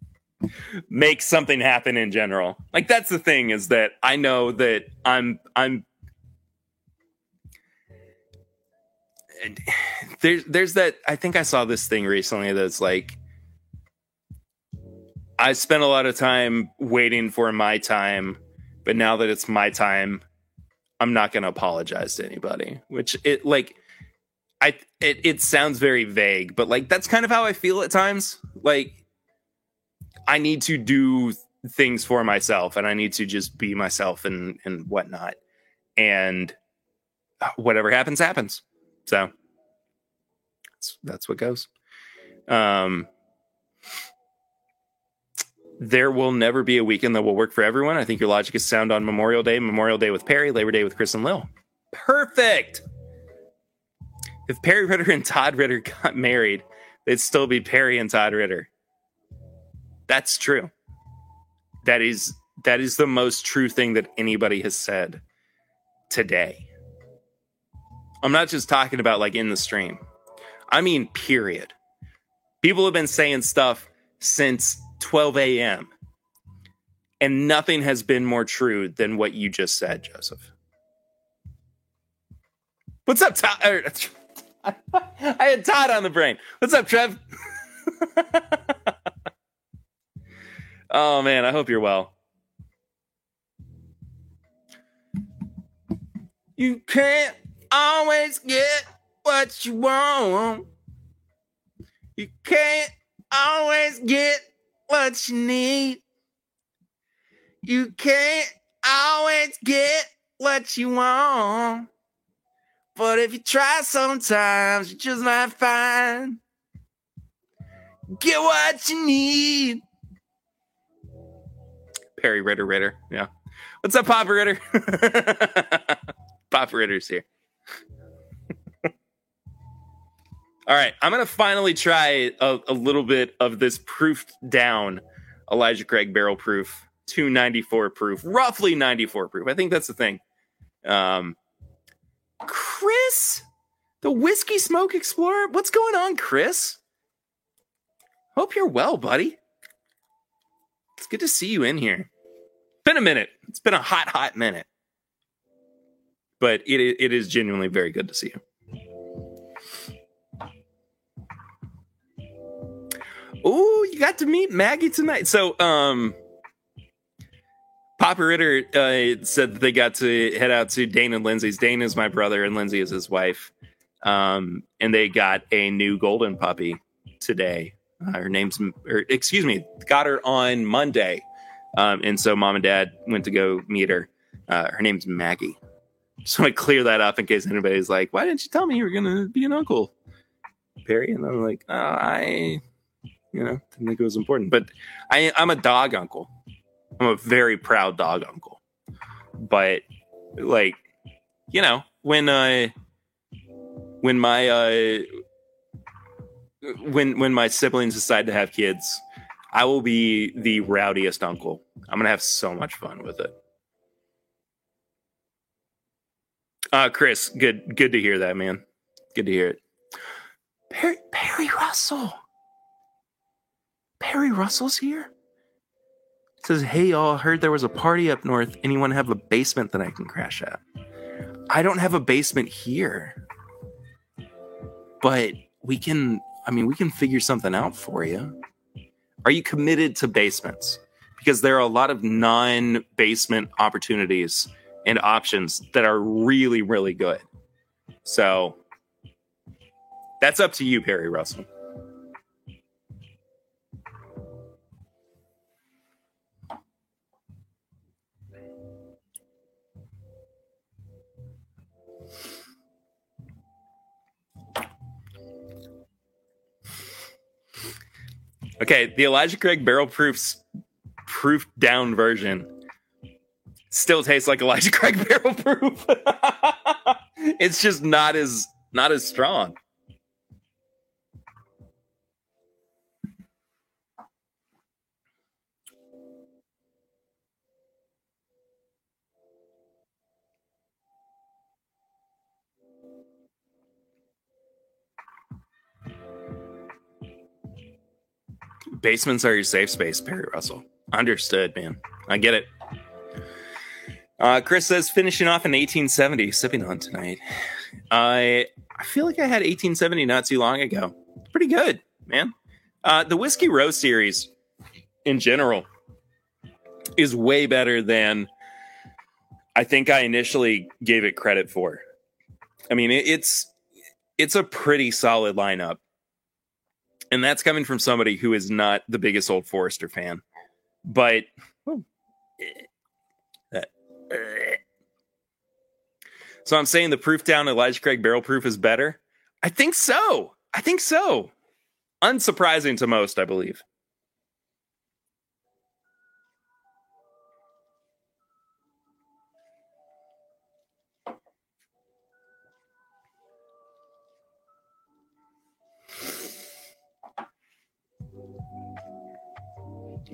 make something happen in general. Like that's the thing is that I know that I'm I'm there's there's that I think I saw this thing recently that's like I spent a lot of time waiting for my time, but now that it's my time, I'm not going to apologize to anybody. Which it like, I it it sounds very vague, but like that's kind of how I feel at times. Like, I need to do things for myself, and I need to just be myself and and whatnot, and whatever happens, happens. So that's that's what goes. Um there will never be a weekend that will work for everyone. I think your logic is sound on Memorial Day, Memorial Day with Perry, Labor Day with Chris and Lil. Perfect. If Perry Ritter and Todd Ritter got married, they'd still be Perry and Todd Ritter. That's true. That is that is the most true thing that anybody has said today. I'm not just talking about like in the stream. I mean period. People have been saying stuff since 12 a.m. And nothing has been more true than what you just said, Joseph. What's up, Todd? I had Todd on the brain. What's up, Trev? oh, man. I hope you're well. You can't always get what you want. You can't always get what you need. You can't always get what you want. But if you try sometimes, you just might find get what you need. Perry Ritter Ritter. Yeah. What's up, Papa Ritter? Papa Ritter's here. All right, I'm gonna finally try a, a, little bit of this proofed down Elijah Craig barrel proof, 294 proof, roughly 94 proof. I think that's the thing. Um, Chris, the whiskey smoke explorer. What's going on, Chris? Hope you're well, buddy. It's good to see you in here. It's been a minute. It's been a hot, hot minute, but it it is genuinely very good to see you. Oh, you got to meet Maggie tonight. So, um, Papa Ritter uh, said that they got to head out to Dane and Lindsay's. Dane is my brother, and Lindsay is his wife. Um, and they got a new golden puppy today. Uh, her name's, or excuse me, got her on Monday. Um, and so mom and dad went to go meet her. Uh, her name's Maggie. So I clear that up in case anybody's like, "Why didn't you tell me you were going to be an uncle, Perry?" And I'm like, oh, "I you know, didn't think it was important. But I, I'm a dog uncle. I'm a very proud dog uncle. But like, you know, when uh when my uh when when my siblings decide to have kids, I will be the rowdiest uncle. I'm gonna have so much fun with it. Uh, Chris, good good to hear that, man. Good to hear it. Perry, Perry Russell. Perry Russell's here. Says, hey y'all, heard there was a party up north. Anyone have a basement that I can crash at? I don't have a basement here. But we can I mean, we can figure something out for you. Are you committed to basements? Because there are a lot of non-basement opportunities and options that are really, really good. So that's up to you, Perry Russell. Okay, the Elijah Craig barrel proofs proof down version still tastes like Elijah Craig barrel proof. it's just not as not as strong. Basements are your safe space, Perry Russell. Understood, man. I get it. Uh, Chris says finishing off in 1870, sipping on tonight. I I feel like I had 1870 not too long ago. Pretty good, man. Uh, the Whiskey Row series in general is way better than I think I initially gave it credit for. I mean, it, it's it's a pretty solid lineup and that's coming from somebody who is not the biggest old Forester fan. But so I'm saying the proof down Elijah Craig barrel proof is better. I think so. I think so. Unsurprising to most, I believe.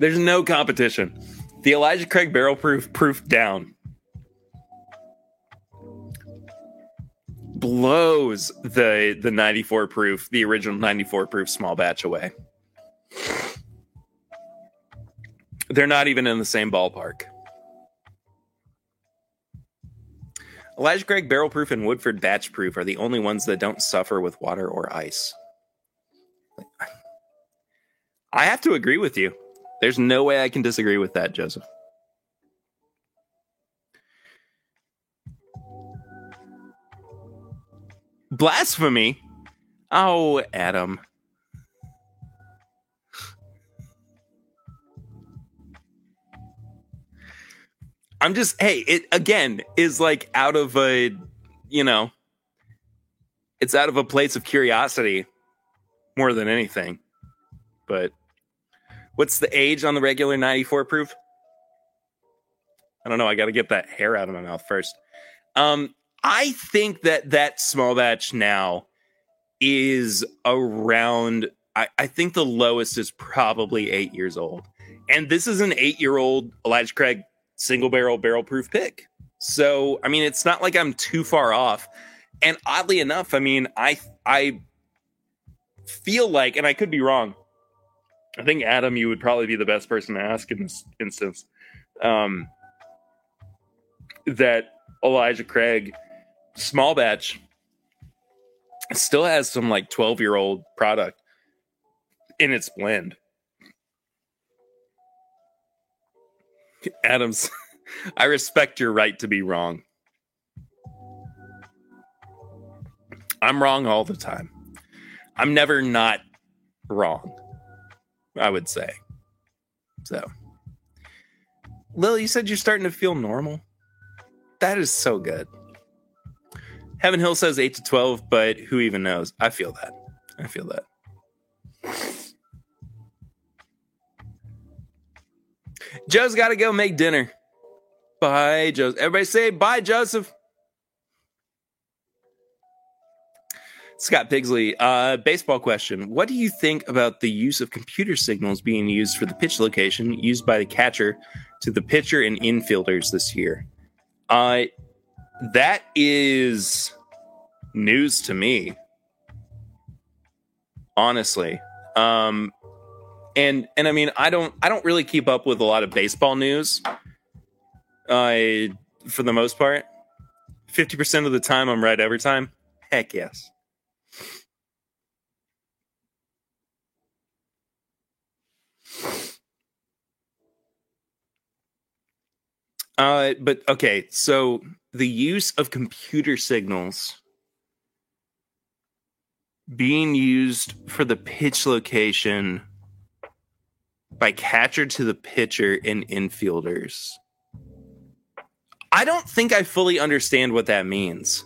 There's no competition. The Elijah Craig barrel proof proof down blows the the 94 proof, the original 94 proof small batch away. They're not even in the same ballpark. Elijah Craig barrel proof and Woodford batch proof are the only ones that don't suffer with water or ice. I have to agree with you. There's no way I can disagree with that, Joseph. Blasphemy? Oh, Adam. I'm just, hey, it again is like out of a, you know, it's out of a place of curiosity more than anything. But What's the age on the regular 94 proof? I don't know. I got to get that hair out of my mouth first. Um, I think that that small batch now is around. I, I think the lowest is probably eight years old, and this is an eight-year-old Elijah Craig single barrel barrel proof pick. So I mean, it's not like I'm too far off. And oddly enough, I mean, I I feel like, and I could be wrong, I think Adam, you would probably be the best person to ask in this instance. Um, that Elijah Craig small batch still has some like 12 year old product in its blend. Adams, I respect your right to be wrong. I'm wrong all the time. I'm never not wrong. I would say. So, Lily, you said you're starting to feel normal. That is so good. Heaven Hill says 8 to 12, but who even knows? I feel that. I feel that. Joe's got to go make dinner. Bye, Joe. Everybody say bye, Joseph. Scott Pigsley, uh, baseball question. What do you think about the use of computer signals being used for the pitch location used by the catcher to the pitcher and infielders this year? Uh, that is news to me. Honestly. Um and and I mean I don't I don't really keep up with a lot of baseball news. Uh, for the most part. 50% of the time I'm right every time. Heck yes. Uh, but okay, so the use of computer signals being used for the pitch location by catcher to the pitcher and infielders. I don't think I fully understand what that means.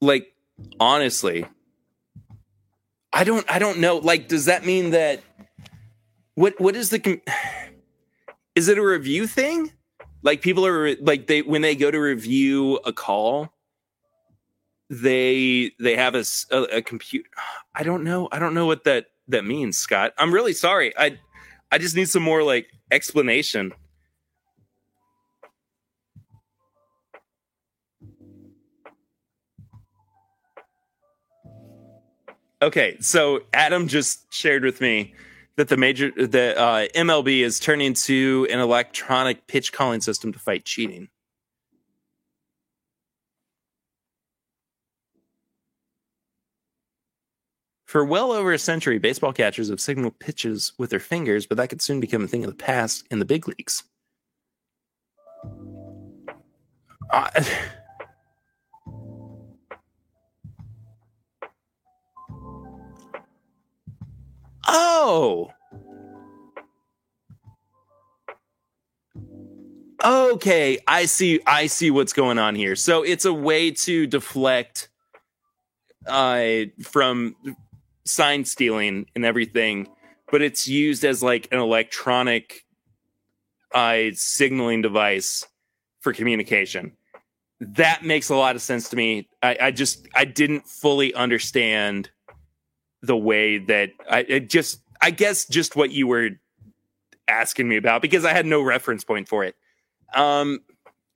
Like honestly, I don't I don't know. Like does that mean that what what is the com- is it a review thing? Like people are like they when they go to review a call, they they have a, a, a computer. I don't know. I don't know what that that means, Scott. I'm really sorry. I I just need some more like explanation. Okay, so Adam just shared with me that the major the uh, MLB is turning to an electronic pitch calling system to fight cheating. For well over a century, baseball catchers have signaled pitches with their fingers, but that could soon become a thing of the past in the big leagues. Uh, Oh. Okay, I see I see what's going on here. So it's a way to deflect uh from sign stealing and everything, but it's used as like an electronic uh signaling device for communication. That makes a lot of sense to me. I, I just I didn't fully understand the way that I just I guess just what you were asking me about because I had no reference point for it. Um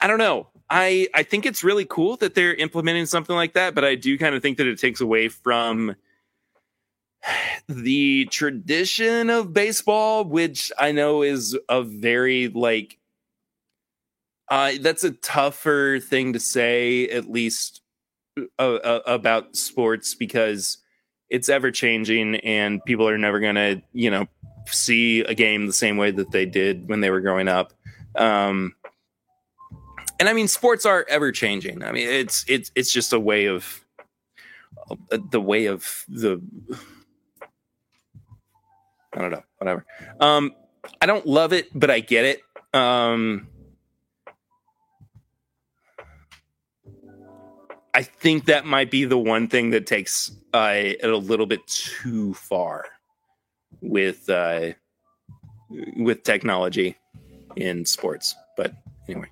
I don't know. I I think it's really cool that they're implementing something like that, but I do kind of think that it takes away from the tradition of baseball, which I know is a very like uh that's a tougher thing to say at least uh, uh, about sports because it's ever changing and people are never going to, you know, see a game the same way that they did when they were growing up. Um, and I mean, sports are ever changing. I mean, it's it's it's just a way of uh, the way of the. I don't know. Whatever. Um, I don't love it, but I get it. Um, I think that might be the one thing that takes uh, it a little bit too far with uh, with technology in sports. But anyway,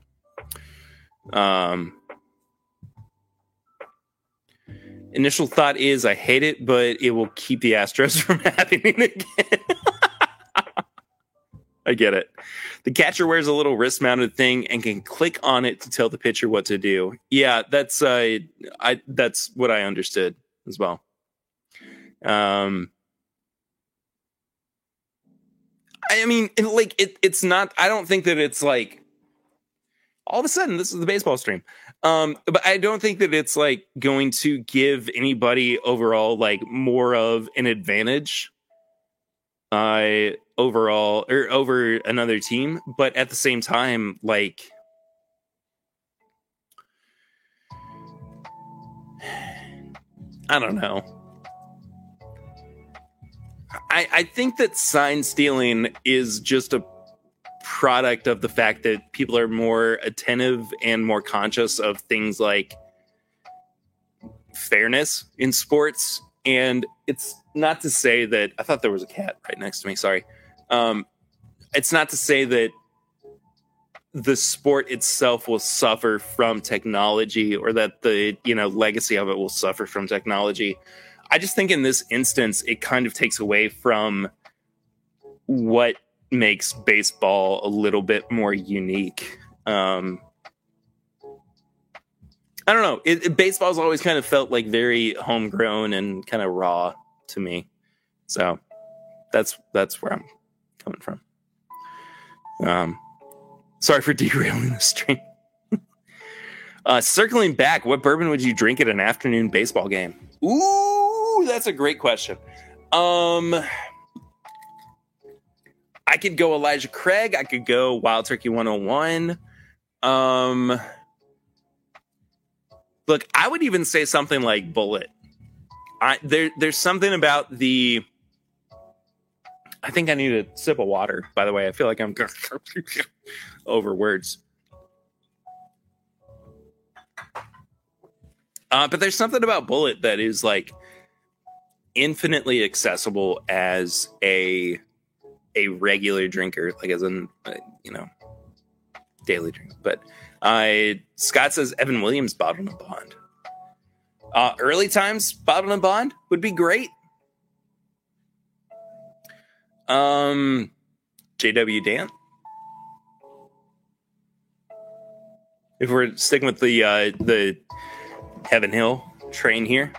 um, initial thought is I hate it, but it will keep the Astros from happening again. I get it. The catcher wears a little wrist mounted thing and can click on it to tell the pitcher what to do. Yeah, that's uh, I that's what I understood as well. Um, I mean, like it, it's not. I don't think that it's like all of a sudden this is the baseball stream. Um, but I don't think that it's like going to give anybody overall like more of an advantage. Uh, overall or over another team, but at the same time, like I don't know. I, I think that sign stealing is just a product of the fact that people are more attentive and more conscious of things like fairness in sports. And it's not to say that I thought there was a cat right next to me. Sorry. Um, it's not to say that the sport itself will suffer from technology or that the you know legacy of it will suffer from technology. I just think in this instance it kind of takes away from what makes baseball a little bit more unique. Um, I don't know. It, it, baseball's always kind of felt like very homegrown and kind of raw to me. So that's that's where I'm coming from. Um, sorry for derailing the stream. uh, circling back, what bourbon would you drink at an afternoon baseball game? Ooh, that's a great question. Um, I could go Elijah Craig. I could go Wild Turkey 101. Um, look, I would even say something like Bulleit. I there there's something about the I think I need a sip of water, by the way. I feel like I'm over words. Uh, but there's something about Bulleit that is like infinitely accessible as a a regular drinker, like as an uh, you know daily drink. But uh, Scott says Evan Williams bottled and bond. Uh, early times bottled and bond would be great. Um, JW Dant. If we're sticking with the uh, the Heaven Hill train here,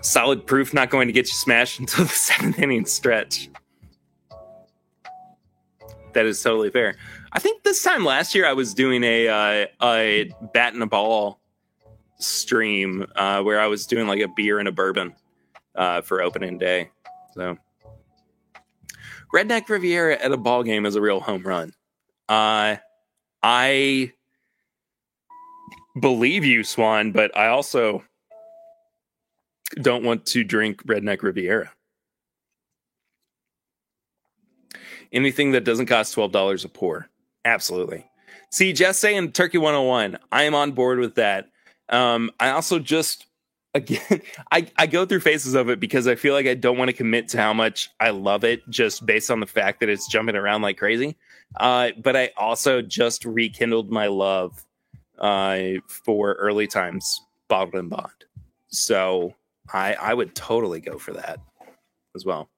solid proof not going to get you smashed until the seventh inning stretch. That is totally fair. I think this time last year I was doing a uh, a bat and a ball stream uh, where I was doing like a beer and a bourbon uh, for opening day. So Redneck Riviera at a ball game is a real home run. Uh, I believe you, Swan, but I also don't want to drink Redneck Riviera. Anything that doesn't cost $12 a pour. Absolutely. See, just saying Turkey 101, I am on board with that. Um, I also just again I, I go through phases of it because I feel like I don't want to commit to how much I love it just based on the fact that it's jumping around like crazy. Uh, but I also just rekindled my love uh, for early times bottled and bond. So I I would totally go for that as well.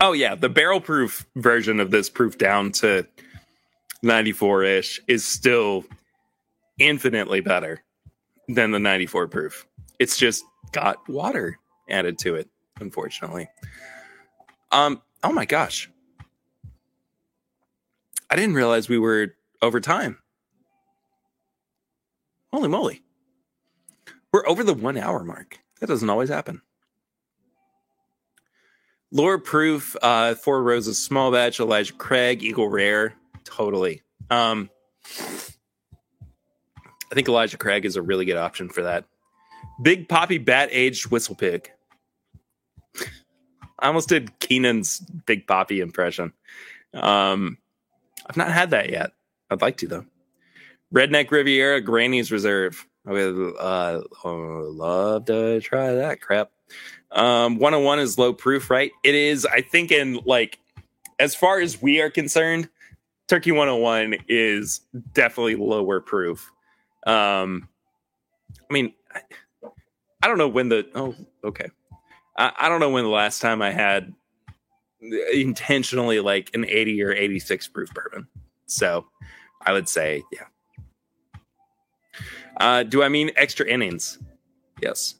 Oh yeah, the barrel proof version of this proof down to 94 ish is still infinitely better than the 94 proof. It's just got water added to it, unfortunately. Um, oh my gosh. I didn't realize we were over time. Holy moly. We're over the one hour mark. That doesn't always happen. Lore Proof, uh, Four Roses Small Batch, Elijah Craig, Eagle Rare. Totally. Um, I think Elijah Craig is a really good option for that. Big Papi Bat Aged Whistle Pig. I almost did Keenan's Big Papi impression. Um, I've not had that yet. I'd like to though. Redneck Riviera Granny's Reserve. I would uh, oh, love to try that crap. Um, 101 is low proof, right? It is, I think, in like, as far as we are concerned, Turkey 101 is definitely lower proof. Um, I mean, I, I don't know when the, oh, okay. I, I don't know when the last time I had intentionally like an 80 or 86 proof bourbon. So I would say, yeah. Uh, do I mean extra innings? Yes.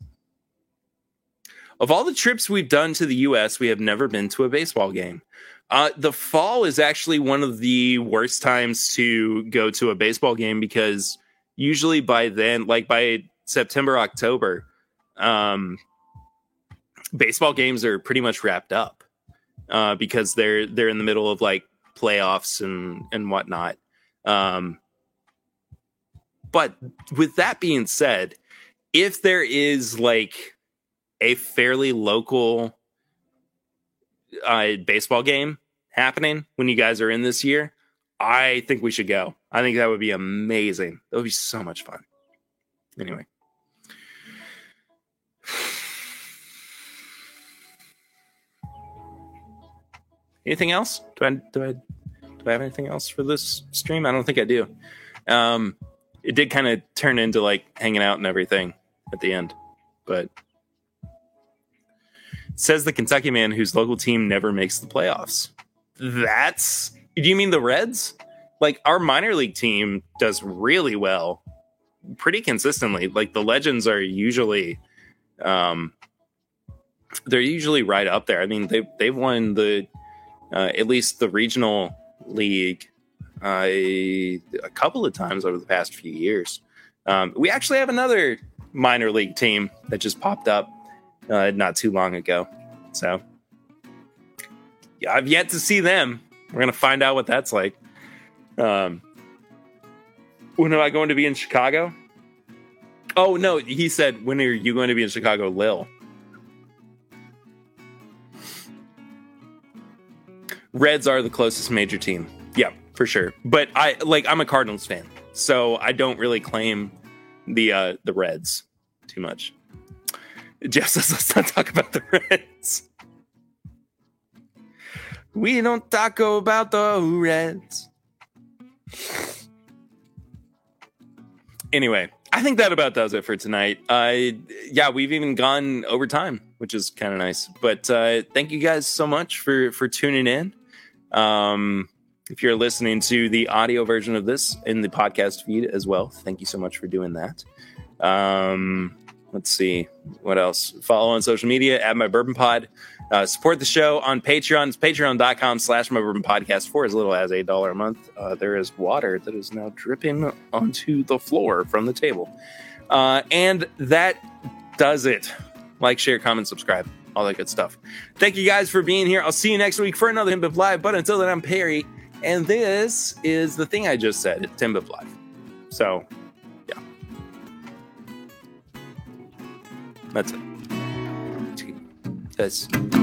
Of all the trips we've done to the US, we have never been to a baseball game. Uh, the fall is actually one of the worst times to go to a baseball game because usually by then, like by September, October, um, baseball games are pretty much wrapped up uh, because they're they're in the middle of like playoffs and and whatnot. Um, but with that being said, if there is like a fairly local uh, baseball game happening when you guys are in this year, I think we should go. I think that would be amazing. That would be so much fun. Anyway. anything else? Do I do I do I have anything else for this stream? I don't think I do. Um, it did kind of turn into like hanging out and everything at the end, but says the Kentucky man whose local team never makes the playoffs. That's do you mean the Reds? Like our minor league team does really well, pretty consistently. Like the Legends are usually, um, they're usually right up there. I mean they they've won the uh, at least the regional league uh, a couple of times over the past few years. Um, we actually have another minor league team that just popped up uh, not too long ago. So, I've yet to see them. We're gonna find out what that's like. Um, when am I going to be in Chicago? Oh no, he said, when are you going to be in Chicago, Lil? Reds are the closest major team. Yeah, for sure. But I like I'm a Cardinals fan, so I don't really claim the uh the Reds too much. Jeff says let's not talk about the Reds. We don't talk about the Reds. Anyway, I think that about does it for tonight. Uh, yeah, we've even gone over time, which is kind of nice. But uh, thank you guys so much for for tuning in. Um, if you're listening to the audio version of this in the podcast feed as well, thank you so much for doing that. Um, let's see what else. Follow on social media at my bourbon pod. Uh, support the show on Patreon. It's patreon.com slash my bourbon podcast for as little as a dollar a month. Uh, there is water that is now dripping onto the floor from the table. Uh, and that does it. Like, share, comment, subscribe, all that good stuff. Thank you guys for being here. I'll see you next week for another Timbip Live. But until then, I'm Perry. And this is the thing I just said. It's Tim Live. So, That's it. That's